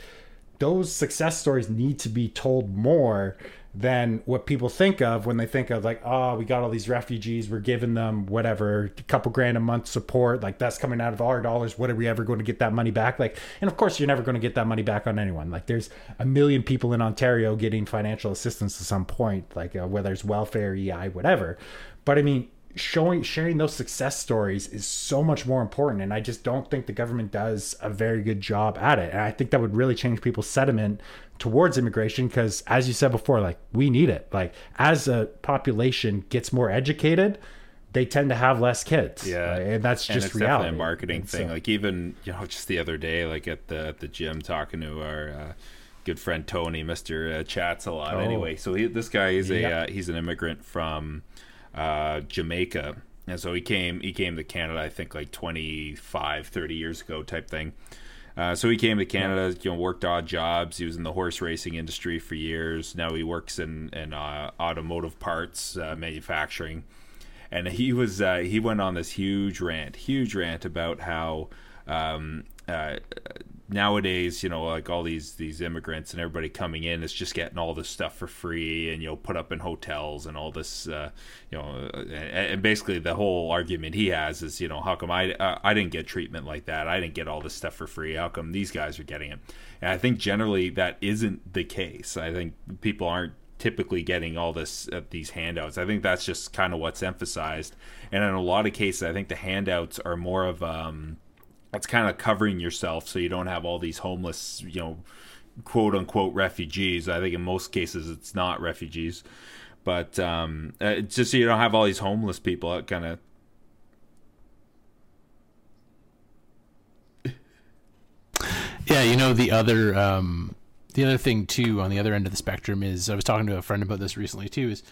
those success stories need to be told more than what people think of when they think of like oh we got all these refugees we're giving them whatever a couple grand a month support like that's coming out of our dollars what are we ever going to get that money back? Like and of course you're never going to get that money back on anyone. Like there's a million people in ontario getting financial assistance at some point like uh, whether it's welfare ei whatever. But i mean showing sharing those success stories is so much more important and i just don't think the government does a very good job at it and i think that would really change people's sentiment towards immigration because as you said before like we need it like as a population gets more educated they tend to have less kids Yeah, Like, and that's and just it's reality definitely a marketing And thing. so- like even you know, just the other day, like at the at the gym, talking to our uh, good friend Tony, Mister uh, Chats a lot. Oh. Anyway, so he, this guy is a uh, he's an immigrant from uh, Jamaica, and so he came he came to Canada. I think like 25, 30 years ago, type thing. Uh, so he came to Canada, you know, worked odd jobs. He was in the horse racing industry for years. Now he works in in uh, automotive parts uh, manufacturing and he was uh, he went on this huge rant, huge rant about how um, uh, nowadays, you know, like all these these immigrants and everybody coming in is just getting all this stuff for free, and you know, put up in hotels and all this, uh, you know, uh, and, and basically the whole argument he has is, you know, how come I uh, I didn't get treatment like that? I didn't get all this stuff for free. How come these guys are getting it? And I think generally that isn't the case. I think people aren't typically getting all this uh, these handouts. I think that's just kind of what's emphasized, and in a lot of cases, I think the handouts are more of um, it's kind of covering yourself so you don't have all these homeless, you know, quote unquote refugees. I think in most cases it's not refugees, but um, uh, it's just so you don't have all these homeless people It kind of. Yeah, you know the other um, the other thing too on the other end of the spectrum is I was talking to a friend about this recently too is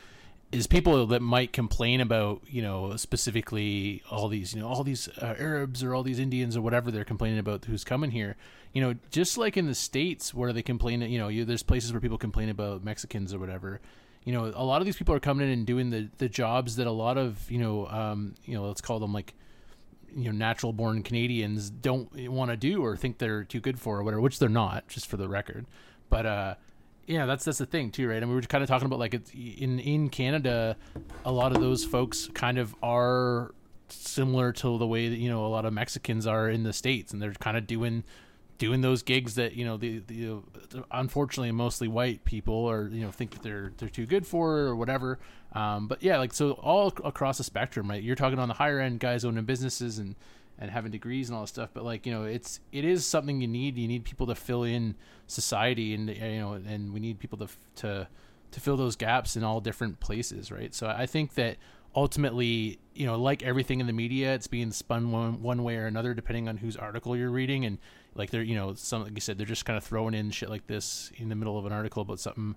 is people that might complain about you know specifically all these you know all these uh, Arabs or all these Indians or whatever they're complaining about who's coming here you know just like in the states where they complain you know you, there's places where people complain about Mexicans or whatever you know a lot of these people are coming in and doing the the jobs that a lot of you know um, you know let's call them like you know natural born Canadians don't want to do or think they're too good for or whatever, which they're not, just for the record. But uh, yeah, that's that's the thing too, right? I And we were kind of talking about like it's in in Canada, a lot of those folks kind of are similar to the way that you know a lot of Mexicans are in the states, and they're kind of doing doing those gigs that you know the, the unfortunately mostly white people or you know think that they're they're too good for or whatever um, but yeah like so all across the spectrum right you're talking on the higher end guys owning businesses and and having degrees and all this stuff but like you know it's it is something you need. You need people to fill in society and uh, you know and we need people to to to fill those gaps in all different places right? So i think that ultimately you know like everything in the media it's being spun one, one way or another depending on whose article you're reading. And like they're you know some like you said they're just kind of throwing in shit like this in the middle of an article about something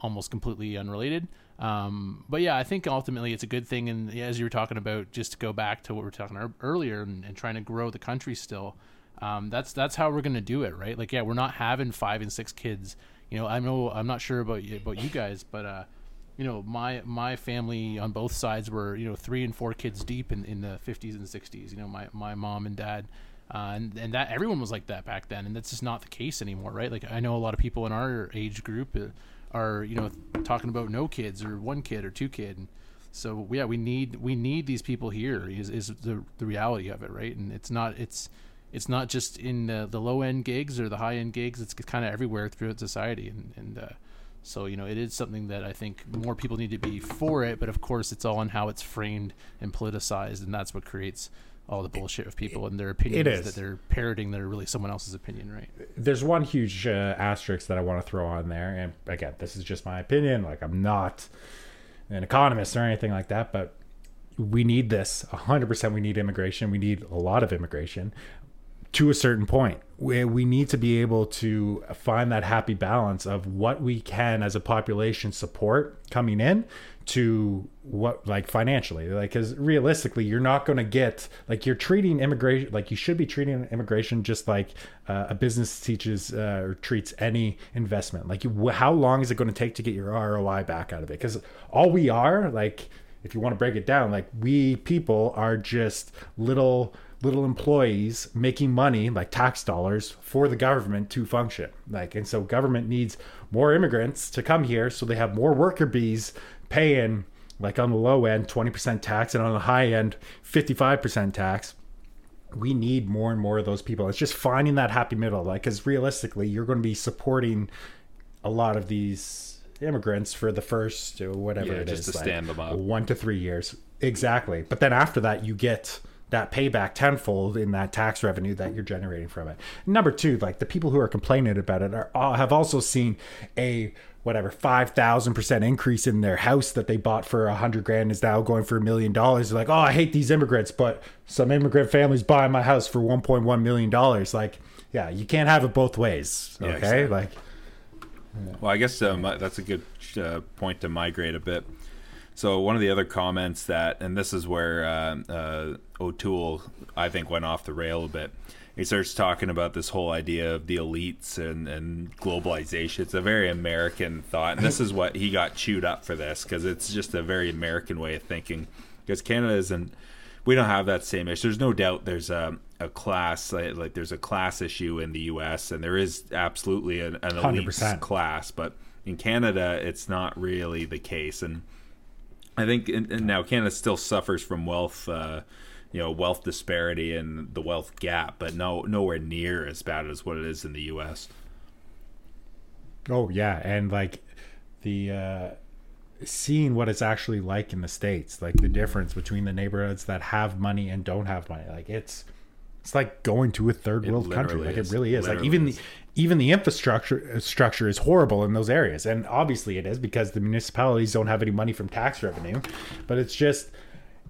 almost completely unrelated um, but yeah i think ultimately it's a good thing. And as you were talking about just to go back to what we were talking ear- earlier and, and trying to grow the country still um, that's that's how we're gonna do it right? Like yeah we're not having five and six kids. You know i know i'm not sure about you about you guys but uh you know my my family on both sides were you know three and four kids deep in, in the 50s and 60s you know my, my mom and dad. Uh, and and that everyone was like that back then. And that's just not the case anymore right? Like i know a lot of people in our age group uh, are you know talking about no kids or one kid or two kid. And so yeah we need we need these people here is, is the the reality of it right? And it's not it's it's not just in the, the low end gigs or the high end gigs. It's kind of everywhere throughout society. And and uh, so you know, it is something that I think more people need to be for it. But of course, it's all on how it's framed and politicized, and that's what creates all the bullshit of people and their opinions is. that they're parroting that are really someone else's opinion, right? there's one huge uh, asterisk that I want to throw on there, and again, this is just my opinion. Like I'm not an economist or anything like that, but we need this 100% we need immigration we need a lot of immigration to a certain point where we need to be able to find that happy balance of what we can as a population support coming in to what like financially. Like because realistically you're not going to get like you're treating immigration like you should be treating immigration just like uh, a business teaches uh, or treats any investment. Like you, how long is it going to take to get your roi back out of it? Because all we are like if you want to break it down like we people are just little little employees making money like tax dollars for the government to function. Like and so government needs more immigrants to come here so they have more worker bees paying like on the low end 20% tax and on the high end 55% tax. We need more and more of those people. It's just finding that happy middle like because realistically you're going to be supporting a lot of these immigrants for the first or whatever Yeah, it just is, to like, stand them up. one to three years. Exactly. But then after that you get that payback tenfold in that tax revenue that you're generating from it number two like the people who are complaining about it are all, have also seen a whatever 5000% increase in their house that they bought for a hundred grand is now going for a million dollars like oh i hate these immigrants but some immigrant families buying my house for 1.1 million dollars like yeah you can't have it both ways Yeah, okay exactly. like Well, I guess um, that's a good uh, point to migrate a bit. So one of the other comments that, and this is where uh, uh, O'Toole, I think, went off the rail a bit. He starts talking about this whole idea of the elites and, and globalization. It's a very American thought, and this is what he got chewed up for this because it's just a very American way of thinking. Because Canada isn't, we don't have that same issue. There's no doubt there's a, a class like, like there's a class issue in the U.S. and there is absolutely an, an elite 100%. class, but in Canada it's not really the case. And I think and, and now Canada still suffers from wealth, uh, you know, wealth disparity and the wealth gap, but no nowhere near as bad as what it is in the U.S. Oh yeah, and like the uh seeing what it's actually like in the states, like the difference between the neighborhoods that have money and don't have money. Like it's it's like going to a third world country. Like is. it really is. like even the even the infrastructure uh, structure is horrible in those areas, and obviously it is because the municipalities don't have any money from tax revenue. But it's just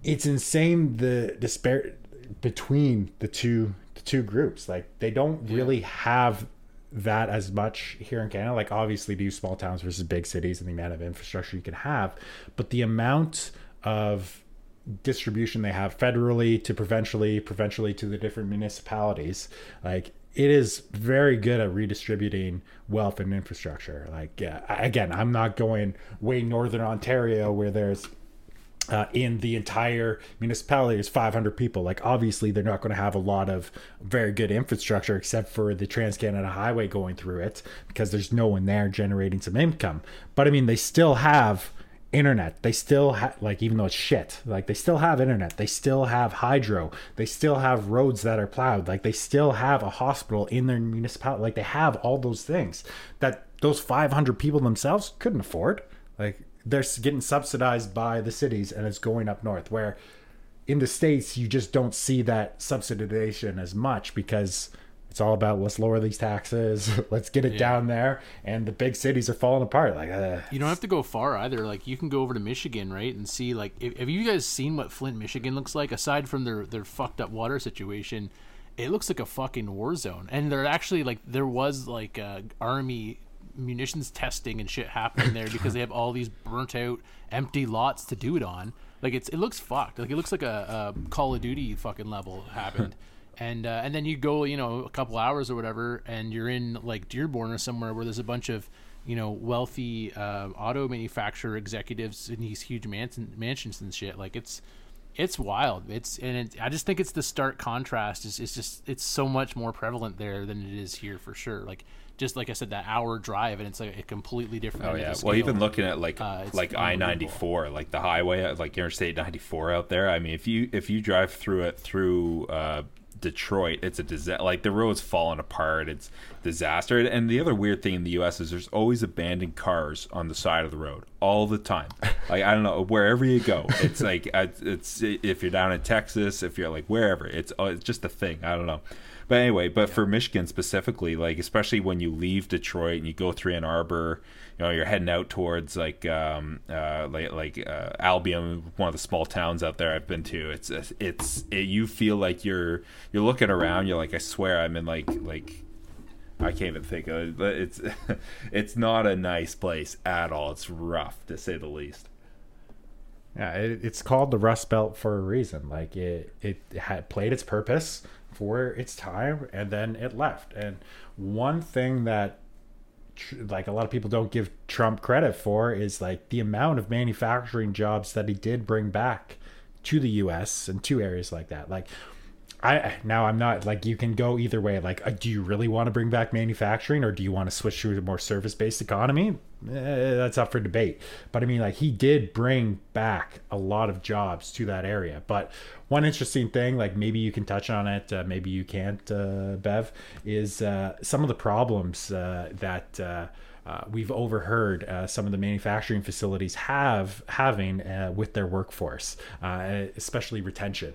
it's insane the despair between the two the two groups. Like they don't really have that as much here in Canada. Like obviously do small towns versus big cities and the amount of infrastructure you can have, but the amount of distribution they have federally to provincially, provincially to the different municipalities, like it is very good at redistributing wealth and infrastructure. Like I- again, I'm not going way northern Ontario where there's uh, in the entire municipality is 500 people. Like, obviously, they're not going to have a lot of very good infrastructure except for the Trans Canada Highway going through it because there's no one there generating some income. But I mean, they still have internet. They still have, like, even though it's shit, like, they still have internet. They still have hydro. They still have roads that are plowed. Like, they still have a hospital in their municipality. Like, they have all those things that those 500 people themselves couldn't afford. Like, they're getting subsidized by the cities and it's going up north where in the states you just don't see that subsidization as much because it's all about let's lower these taxes let's get it down there and the big cities are falling apart like uh, You don't have to go far either. Like you can go over to Michigan, right, and see like if, have you guys seen what Flint, Michigan looks like? Aside from their their fucked up water situation, it looks like a fucking war zone. And there actually like there was like uh, army munitions testing and shit happening there because they have all these burnt out empty lots to do it on. Like it's it looks fucked. Like it looks like a, a Call of Duty fucking level happened. And uh, and then you go, you know, a couple hours or whatever, and you're in like Dearborn or somewhere where there's a bunch of you know, wealthy uh, auto manufacturer executives in these huge mansion, mansions and shit. Like it's, it's wild. It's and it, I just think it's the stark contrast. Is it's just it's so much more prevalent there than it is here for sure. Like just like I said, that hour drive and it's like a completely different. Oh yeah. Well, even looking at like Uh, like i-94 like the highway, like Interstate ninety four out there. I mean, if you if you drive through it through uh, Detroit, it's a disaster. Like the road's falling apart. It's disaster. And the other weird thing in the U.S. is there's always abandoned cars on the side of the road. all the time. Like I don't know wherever you go, it's like it's if you're down in Texas, if you're like wherever, it's uh, it's just a thing. I don't know. But anyway, but for Michigan specifically, like especially when you leave Detroit and you go through Ann Arbor, you know, you're heading out towards like um uh like like uh, Albion, one of the small towns out there I've been to. It's it's it, you feel like you're you're looking around. You're like, I swear I'm in like like I can't even think of it. It's it's not a nice place at all. It's rough to say the least. Yeah, it, it's called the Rust Belt for a reason. Like it, it had played its purpose for its time and then it left. And one thing that like a lot of people don't give Trump credit for is like the amount of manufacturing jobs that he did bring back to the US and to areas like that. Like I now I'm not like you can go either way. Like, uh, do you really want to bring back manufacturing, or do you want to switch to a more service based economy? Eh, that's up for debate. But I mean, like he did bring back a lot of jobs to that area. But one interesting thing, like maybe you can touch on it, uh, maybe you can't, uh, Bev, is uh, some of the problems uh, that. Uh, we've overheard some of the manufacturing facilities have having with their workforce, especially retention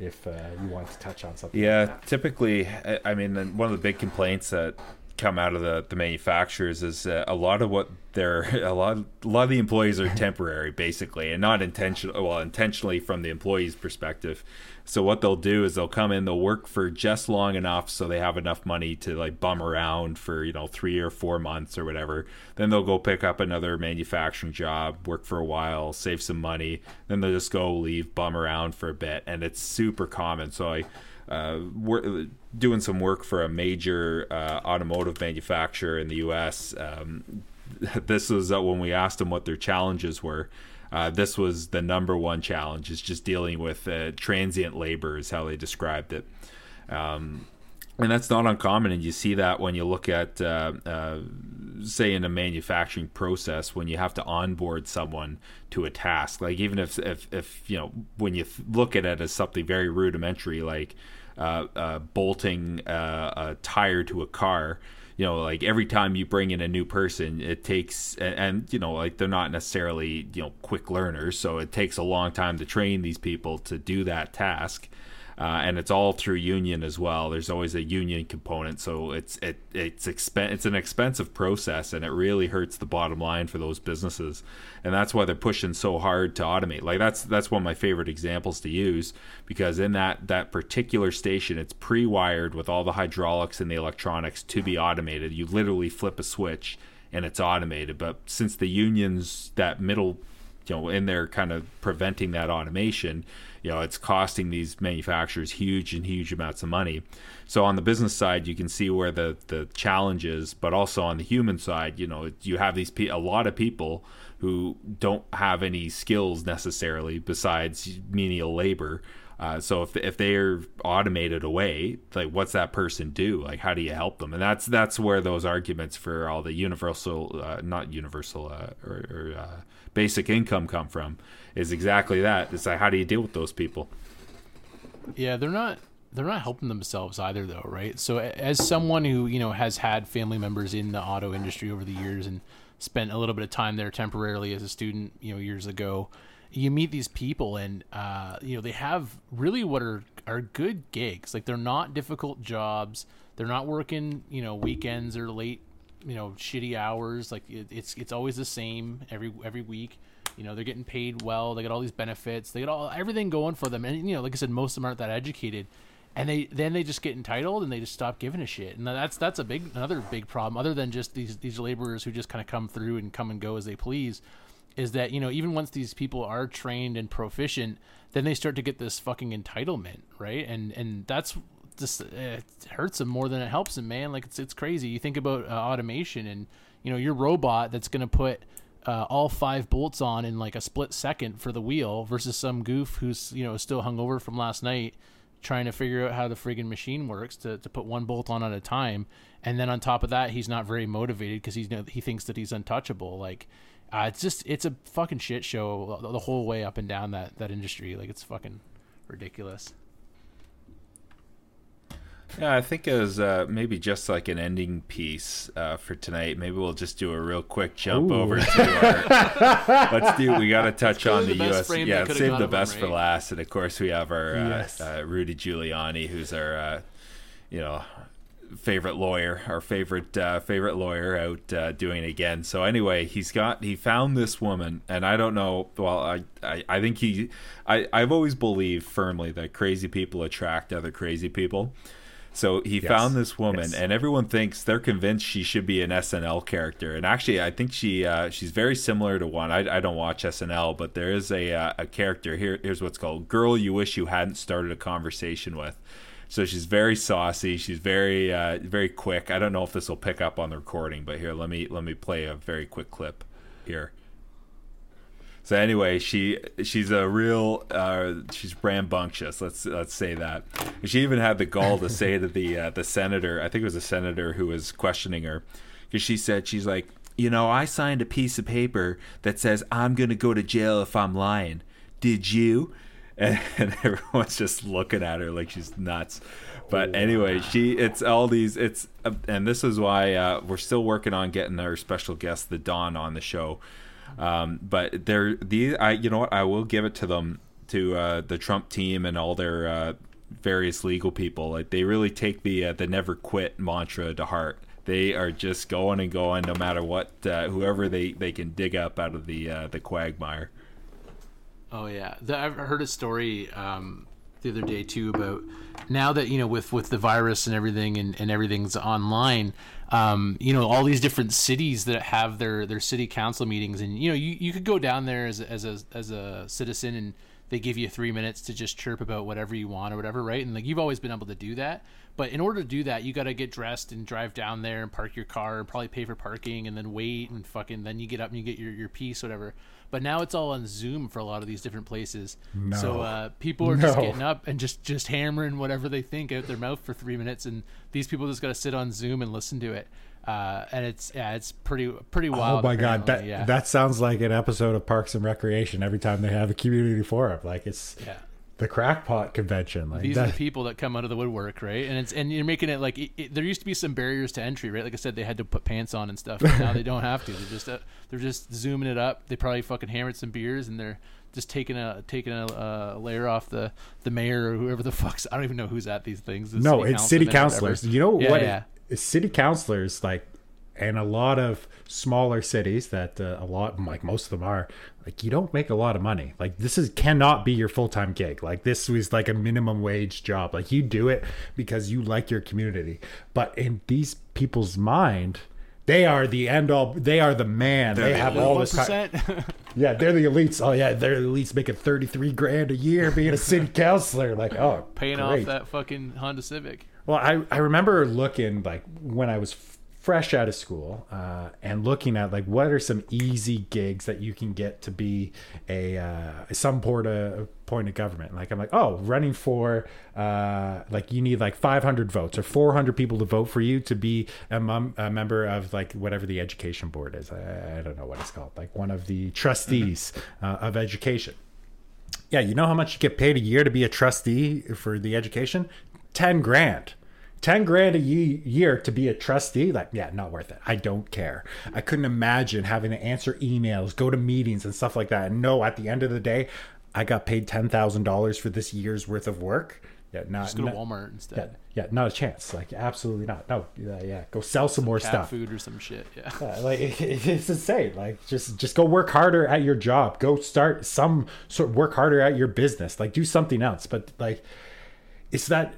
if uh, you want to touch on something. Yeah, like typically, I mean, one of the big complaints that come out of the, the manufacturers is uh, a lot of what they're a lot a lot of the employees are temporary basically and not intentional well intentionally from the employee's perspective so what they'll do is they'll come in, they'll work for just long enough so they have enough money to like bum around for, you know, three or four months or whatever. Then they'll go pick up another manufacturing job, work for a while, save some money. Then they'll just go leave, bum around for a bit. And it's super common. So I, uh, we're doing some work for a major uh, automotive manufacturer in the U.S. Um, this was uh, when we asked them what their challenges were uh, this was the number one challenge is just dealing with uh, transient labor is how they described it um, and that's not uncommon and you see that when you look at uh, say in a manufacturing process when you have to onboard someone to a task like even if if, if you know when you look at it as something very rudimentary like uh, uh, bolting a tire to a car you know like every time you bring in a new person it takes and, and, you know like they're not necessarily you know quick learners so it takes a long time to train these people to do that task uh, and it's all through union as well. There's always a union component, so it's it it's expen- it's an expensive process, and it really hurts the bottom line for those businesses, and that's why they're pushing so hard to automate. Like that's that's one of my favorite examples to use because in that that particular station, it's pre-wired with all the hydraulics and the electronics to be automated. You literally flip a switch and it's automated. But since the unions that middle, you know, in there kind of preventing that automation you know it's costing these manufacturers huge and huge amounts of money so on the business side you can see where the the challenge is but also on the human side you know you have these pe- a lot of people who don't have any skills necessarily besides menial labor uh, so if if they're automated away, like what's that person do? Like how do you help them? And that's that's where those arguments for all the universal, uh, not universal uh, or, or uh, basic income come from is exactly that. It's like how do you deal with those people? Yeah, they're not they're not helping themselves either though, right? So as someone who, you know, has had family members in the auto industry over the years and spent a little bit of time there temporarily as a student, you know, years ago, you meet these people and uh, you know, they have really what are are good gigs. Like they're not difficult jobs. They're not working, you know, weekends or late, you know, shitty hours. Like it, it's it's always the same every every week you know, they're getting paid well. They get all these benefits. They get all everything going for them. And you know, like I said, most of them aren't that educated. And they then they just get entitled and they just stop giving a shit. And that's that's a big another big problem. Other than just these these laborers who just kind of come through and come and go as they please, is that you know even once these people are trained and proficient, then they start to get this fucking entitlement, right? And and that's just it hurts them more than it helps them, man. Like it's it's crazy. You think about uh, automation and you know your robot that's going to put uh, all five bolts on in like a split second for the wheel versus some goof who's you know still hungover from last night trying to figure out how the friggin' machine works to, to put one bolt on at a time and then on top of that he's not very motivated because he's he thinks that he's untouchable like uh, it's just it's a fucking shit show the whole way up and down that that industry like it's fucking ridiculous Yeah, I think as uh, maybe just like an ending piece uh, for tonight. Maybe we'll just do a real quick jump Ooh. over to our. let's do. We got to touch on the, the U.S. Yeah, save the best for last, and of course we have our uh, Yes. uh, Rudy Giuliani, who's our uh, you know favorite lawyer, our favorite uh, favorite lawyer out uh, doing it again. So anyway, he's got he found this woman, and I don't know. Well, I I, I think he I I've always believed firmly that crazy people attract other crazy people. So he Yes. found this woman, Yes. and everyone thinks they're convinced she should be an SNL character. And actually, I think she uh, she's very similar to one. I, I don't watch SNL, but there is a uh, a character here. Here's what's called "Girl You Wish You Hadn't Started a Conversation with." So she's very saucy. She's very uh, very quick. I don't know if this will pick up on the recording, but here let me let me play a very quick clip here. So anyway, she she's a real uh, she's rambunctious. Let's let's say that. She even had the gall to say to the uh, the senator. I think it was a senator who was questioning her because she said she's like, you know, I signed a piece of paper that says I'm gonna go to jail if I'm lying. Did you? And, and everyone's just looking at her like she's nuts. But anyway, she it's all these it's and this is why uh, we're still working on getting our special guest, the Don, on the show. Um, but they're the I you know what I will give it to them to uh, the Trump team and all their uh, various legal people. Like they really take the uh, the never quit mantra to heart. They are just going and going no matter what uh, whoever they, they can dig up out of the uh, the quagmire. Oh yeah, the, I've heard a story um, the other day too about now that you know with with the virus and everything and, and everything's online. Um, you know all these different cities that have their their city council meetings, and you know you, you could go down there as as a as a citizen and they give you three minutes to just chirp about whatever you want or whatever, right? And like you've always been able to do that. But in order to do that, you got to get dressed and drive down there and park your car and probably pay for parking and then wait and fucking then you get up and you get your, your piece, whatever. But now it's all on Zoom for a lot of these different places. No. So uh, people are just getting up and just just hammering whatever they think out their mouth for three minutes, and these people just got to sit on Zoom and listen to it. Uh, and it's yeah, it's pretty pretty wild. oh my god, that yeah. that sounds like an episode of Parks and Recreation every time they have a community forum. Like it's yeah. the crackpot convention. Like These are the people that come out of the woodwork, right? And it's and you're making it like it, it- there used to be some barriers to entry, right? Like I said, they had to put pants on and stuff. But now they don't have to. They're just uh, they're just zooming it up. They probably fucking hammered some beers and they're just taking a taking a, a layer off the the mayor or whoever the fuck's. I don't even know who's at these things. the no, it's city or whatever. councilors. You know Yeah, what? yeah. It's city councilors like, and a lot of smaller cities that uh, a lot like most of them are like you don't make a lot of money. Like this is cannot be your full time gig. Like this was like a minimum wage job. Like you do it because you like your community. But in these people's mind. They are the end all. They are the man. they the have all this. Yeah, they're the elites. Oh yeah, they're the elites making thirty three grand a year being a city councilor. Like, oh, paying great. off that fucking Honda Civic. Well, I, I remember looking like when I was f- fresh out of school uh, and looking at like what are some easy gigs that you can get to be a uh, some port of, point of government. Like I'm like, oh, running for uh, like you need like 500 votes or 400 people to vote for you to be a, mum, a member of like whatever the education board is. I, I don't know what it's called. Like one of the trustees uh, of education. Yeah, you know how much you get paid a year to be a trustee for the education? 10 grand. 10 grand a year to be a trustee? Like, yeah, not worth it. I don't care. I couldn't imagine having to answer emails, go to meetings and stuff like that. And no, at the end of the day, I got paid $10,000 for this year's worth of work. Yeah, not, Just go to not- Walmart instead. yeah, not a chance. Like, absolutely not. No, yeah, yeah. Go sell some more Cat stuff. food or some shit. Yeah. Yeah, like it, it's insane. Like just just go work harder at your job. Go start some sort work harder at your business. Like do something else. But like it's that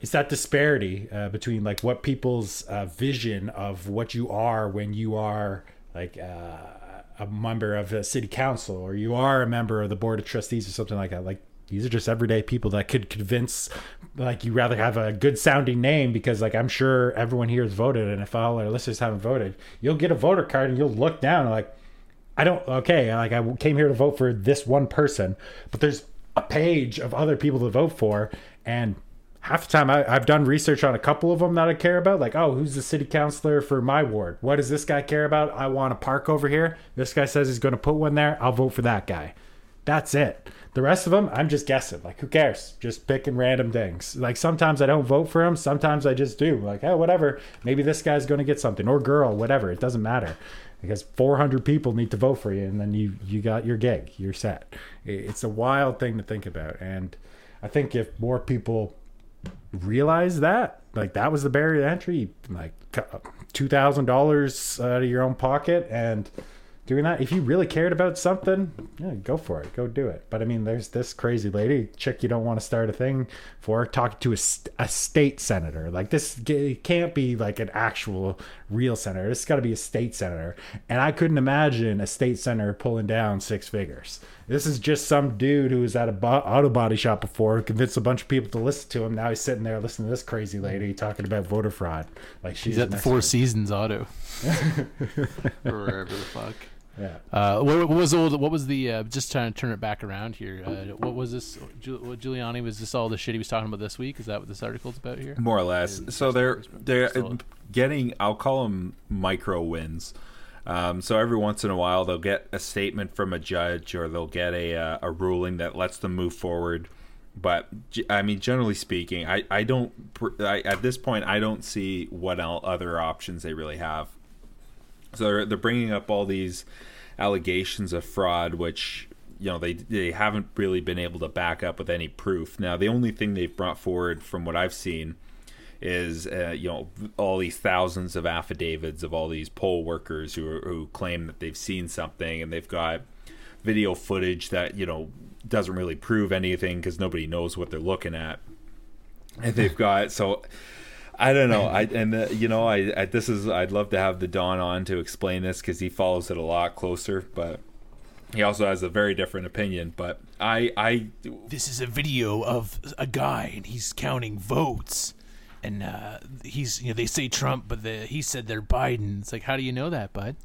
it's that disparity uh, between like what people's uh, vision of what you are when you are like uh, a member of a city council or you are a member of the board of trustees or something like that. Like these are just everyday people that could convince like you rather have a good sounding name because like I'm sure everyone here has voted and if all our listeners haven't voted, you'll get a voter card and you'll look down like I don't okay, like I came here to vote for this one person, but there's a page of other people to vote for and half the time I, I've done research on a couple of them that I care about. Like, oh, who's the city councilor for my ward? What does this guy care about? I want a park over here. This guy says he's going to put one there. I'll vote for that guy. That's it. The rest of them, I'm just guessing. Like, who cares? Just picking random things. Like, sometimes I don't vote for him. Sometimes I just do. Like, oh, whatever. Maybe this guy's going to get something or girl, whatever. It doesn't matter because 400 people need to vote for you, and then you you got your gig. You're set. It's a wild thing to think about, and I think if more people realize that, like that was the barrier to entry, like two thousand dollars uh, out of your own pocket, and doing that. If you really cared about something, yeah, go for it. Go do it. But I mean, there's this crazy lady, chick you don't want to start a thing for, talking to a, a state senator. Like this can't be like an actual real senator. It's got to be a state senator. And I couldn't imagine a state senator pulling down six figures. This is just some dude who was at a bo- auto body shop before, convinced a bunch of people to listen to him. Now he's sitting there listening to this crazy lady talking about voter fraud. Like she's he's at the Four Seasons Auto, or wherever the fuck. Yeah. Uh, what, what, was old? What was the? Uh, just trying to turn it back around here. Uh, what was this? What Giuliani was this all the shit he was talking about this week? Is that what this article's about here? More or less. So they're they're getting. I'll call them micro wins. Um, so every once in a while they'll get a statement from a judge or they'll get a uh, a ruling that lets them move forward. But I mean, generally speaking, I I don't I, at this point I don't see what other options they really have so they're, they're bringing up all these allegations of fraud, which you know they they haven't really been able to back up with any proof. Now the only thing they've brought forward, from what I've seen, is uh, you know all these thousands of affidavits of all these poll workers who who claim that they've seen something, and they've got video footage that you know doesn't really prove anything because nobody knows what they're looking at. And they've got so I don't know. I and uh, you know, I, I, this is I'd love to have the Don on to explain this because he follows it a lot closer, but he also has a very different opinion. But I I this is a video of a guy and he's counting votes, and uh, he's you know they say Trump, but the, he said they're Biden. It's like how do you know that, bud?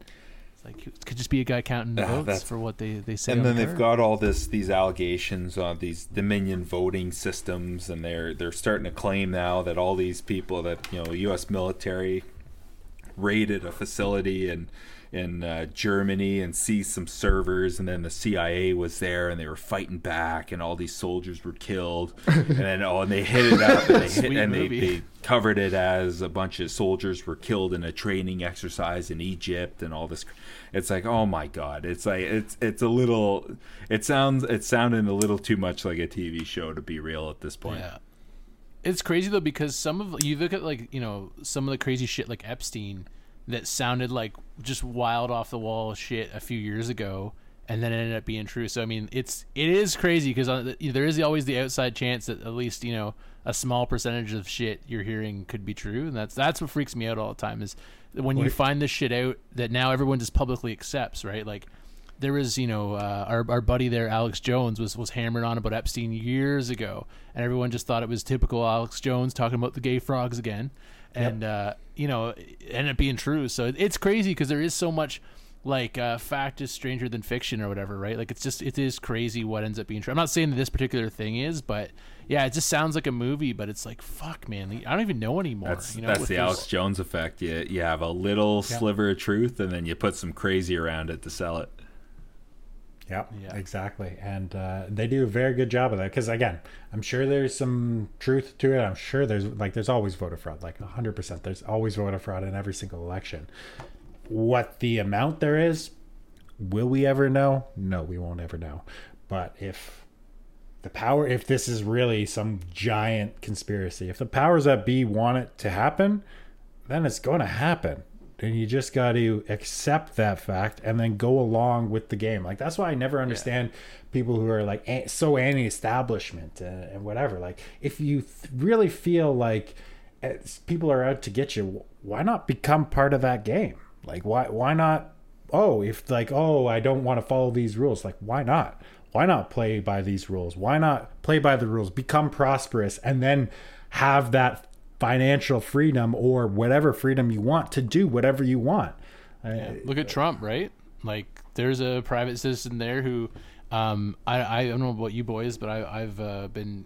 Like it could just be a guy counting uh, votes for what they they say. And then they've got all this these allegations on these Dominion voting systems, and they're they're starting to claim now that all these people that you know U.S. military raided a facility and in uh, Germany and see some servers, and then the CIA was there, and they were fighting back, and all these soldiers were killed, and then oh, and they hit it up, and, they, hit, and they, they, covered it as a bunch of soldiers were killed in a training exercise in Egypt, and all this. It's like, oh my god, it's like it's it's a little, it sounds it sounded a little too much like a TV show to be real at this point. Yeah. It's crazy though because some of you look at like you know some of the crazy shit like Epstein that sounded like just wild off the wall shit a few years ago and then it ended up being true. So I mean, it's it is crazy because uh, there is always the outside chance that at least you know a small percentage of shit you're hearing could be true, and that's that's what freaks me out all the time is when you find this shit out that now everyone just publicly accepts, right? Like there was you know uh, our our buddy there, Alex Jones, was was hammered on about Epstein years ago, and everyone just thought it was typical Alex Jones talking about the gay frogs again and yep. uh, you know, end up being true. So it's crazy because there is so much like uh, fact is stranger than fiction or whatever, right? Like it's just it is crazy what ends up being true. I'm not saying that this particular thing is, but yeah, it just sounds like a movie. But it's like fuck, man, I don't even know anymore. That's, you know, that's the Alex Jones effect. You you have a little sliver of truth, and then you put some crazy around it to sell it. Yep, yeah, exactly. And uh, they do a very good job of that because, again, I'm sure there's some truth to it. I'm sure there's like there's always voter fraud, like 100. percent There's always voter fraud in every single election. What the amount there is, will we ever know? No, we won't ever know. But if the power, if this is really some giant conspiracy, if the powers that be want it to happen, then it's going to happen and you just got to accept that fact and then go along with the game. Like that's why i never understand yeah. people who are like so anti-establishment and, and whatever. Like if you th- really feel like eh, people are out to get you why not become part of that game? Like why why not oh if like oh i don't want to follow these rules like why not? Why not play by these rules? Why not play by the rules? Become prosperous and then have that financial freedom or whatever freedom you want to do whatever you want. Yeah. Look at Trump, right? Like there's a private citizen there who um, I, I don't know about you boys, but I, have uh, been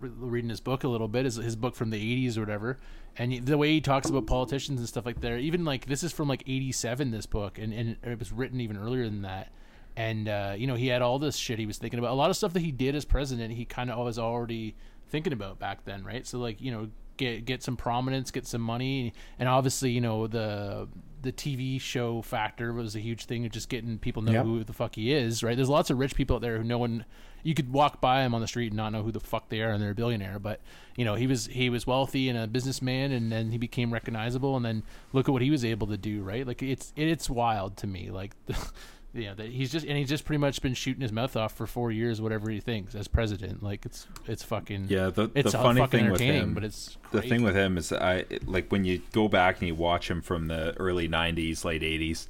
re- reading his book a little bit, his, his book from the 80s or whatever. And the way he talks about politicians and stuff like that, even like this is from like 87, this book, and, and it was written even earlier than that. and uh, you know he had all this shit he was thinking about. A lot of stuff that he did as president, he kind of was already thinking about back then, right? So like you know get get some prominence, get some money, and obviously you know the the TV show factor was a huge thing of just getting people know Yep. who the fuck he is, right? There's lots of rich people out there who no one you could walk by him on the street and not know who the fuck they are and they're a billionaire, but you know, he was he was wealthy and a businessman and then he became recognizable and then look at what he was able to do, right? Like it's it's wild to me like you know that he's just and he's just pretty much been shooting his mouth off for 4 years whatever he thinks as president. Like it's it's fucking Yeah, the, it's the funny thing with him, but it's the thing with him is I like when you go back and you watch him from the early '90s, late '80s.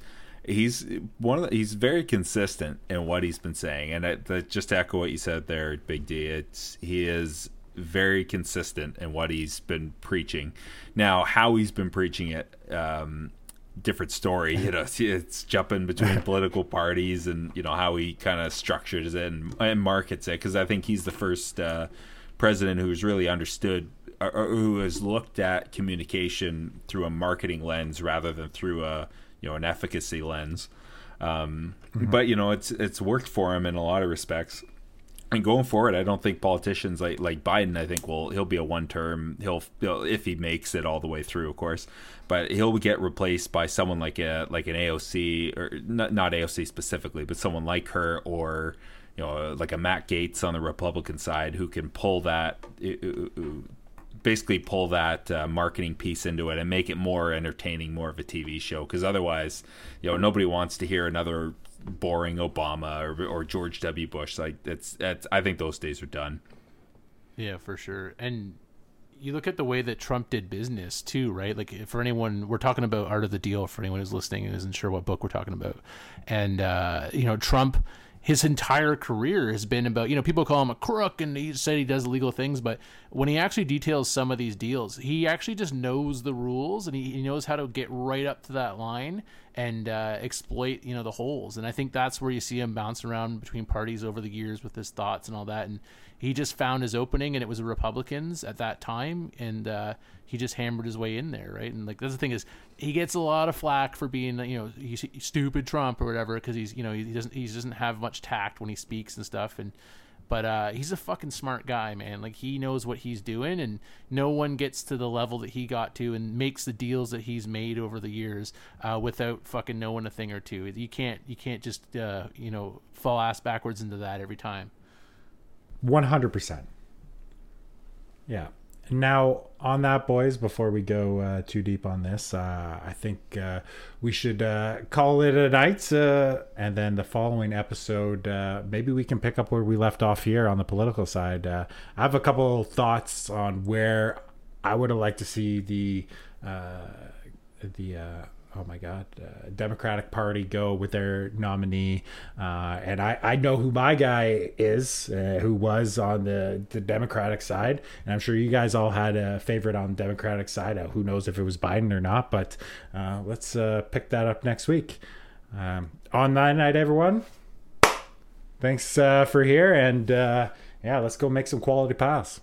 He's one of the, he's very consistent in what he's been saying, and I, the, just to echo what you said there, Big D. It's he is very consistent in what he's been preaching. Now, how he's been preaching it, um, different story. You know, it's, it's jumping between political parties, and you know how he kind of structures it and, and markets it. Because I think he's the first uh, president who's really understood or, or who has looked at communication through a marketing lens rather than through a you know an efficacy lens. Um, But you know, it's it's worked for him in a lot of respects. And going forward, I don't think politicians like like Biden. I think will he'll be a one term. He'll, he'll if he makes it all the way through, of course. But he'll get replaced by someone like a like an AOC or not not AOC specifically, but someone like her or you know like a Matt Gaetz on the Republican side who can pull that uh, uh, uh, basically pull that uh, marketing piece into it and make it more entertaining, more of a TV show. Because otherwise, you know, nobody wants to hear another boring Obama or, or George W. Bush. Like it's, that's I think those days are done. Yeah, for sure. And you look at the way that Trump did business too, right? Like for anyone, we're talking about Art of the Deal. For anyone who's listening and isn't sure what book we're talking about, and uh, you know, Trump, his entire career has been about you know people call him a crook and he said he does illegal things, but when he actually details some of these deals, he actually just knows the rules and he, he knows how to get right up to that line and uh, exploit you know the holes. And I think that's where you see him bounce around between parties over the years with his thoughts and all that. And he just found his opening, and it was the Republicans at that time, and uh, he just hammered his way in there, right? And like that's the thing is, he gets a lot of flack for being you know he's, stupid Trump or whatever because he's you know he doesn't he doesn't have much tact when he speaks and stuff and. But uh, he's a fucking smart guy, man. Like he knows what he's doing, and no one gets to the level that he got to and makes the deals that he's made over the years uh, without fucking knowing a thing or two. You can't you can't just uh, you know fall ass backwards into that every time. One hundred percent. Yeah. Now on that, boys. Before we go uh, too deep on this, uh, I think uh, we should uh, call it a night. Uh, and then the following episode, uh, maybe we can pick up where we left off here on the political side. I have a couple thoughts on where I would have liked to see the the oh my god uh, Democratic Party go with their nominee, uh, and I I know who my guy is, uh, who was on the the Democratic side, and I'm sure you guys all had a favorite on the Democratic side. Uh, who knows if it was Biden or not? But uh, let's uh, pick that up next week. Um, on that night, everyone. Thanks for here, and yeah, let's go make some quality pass.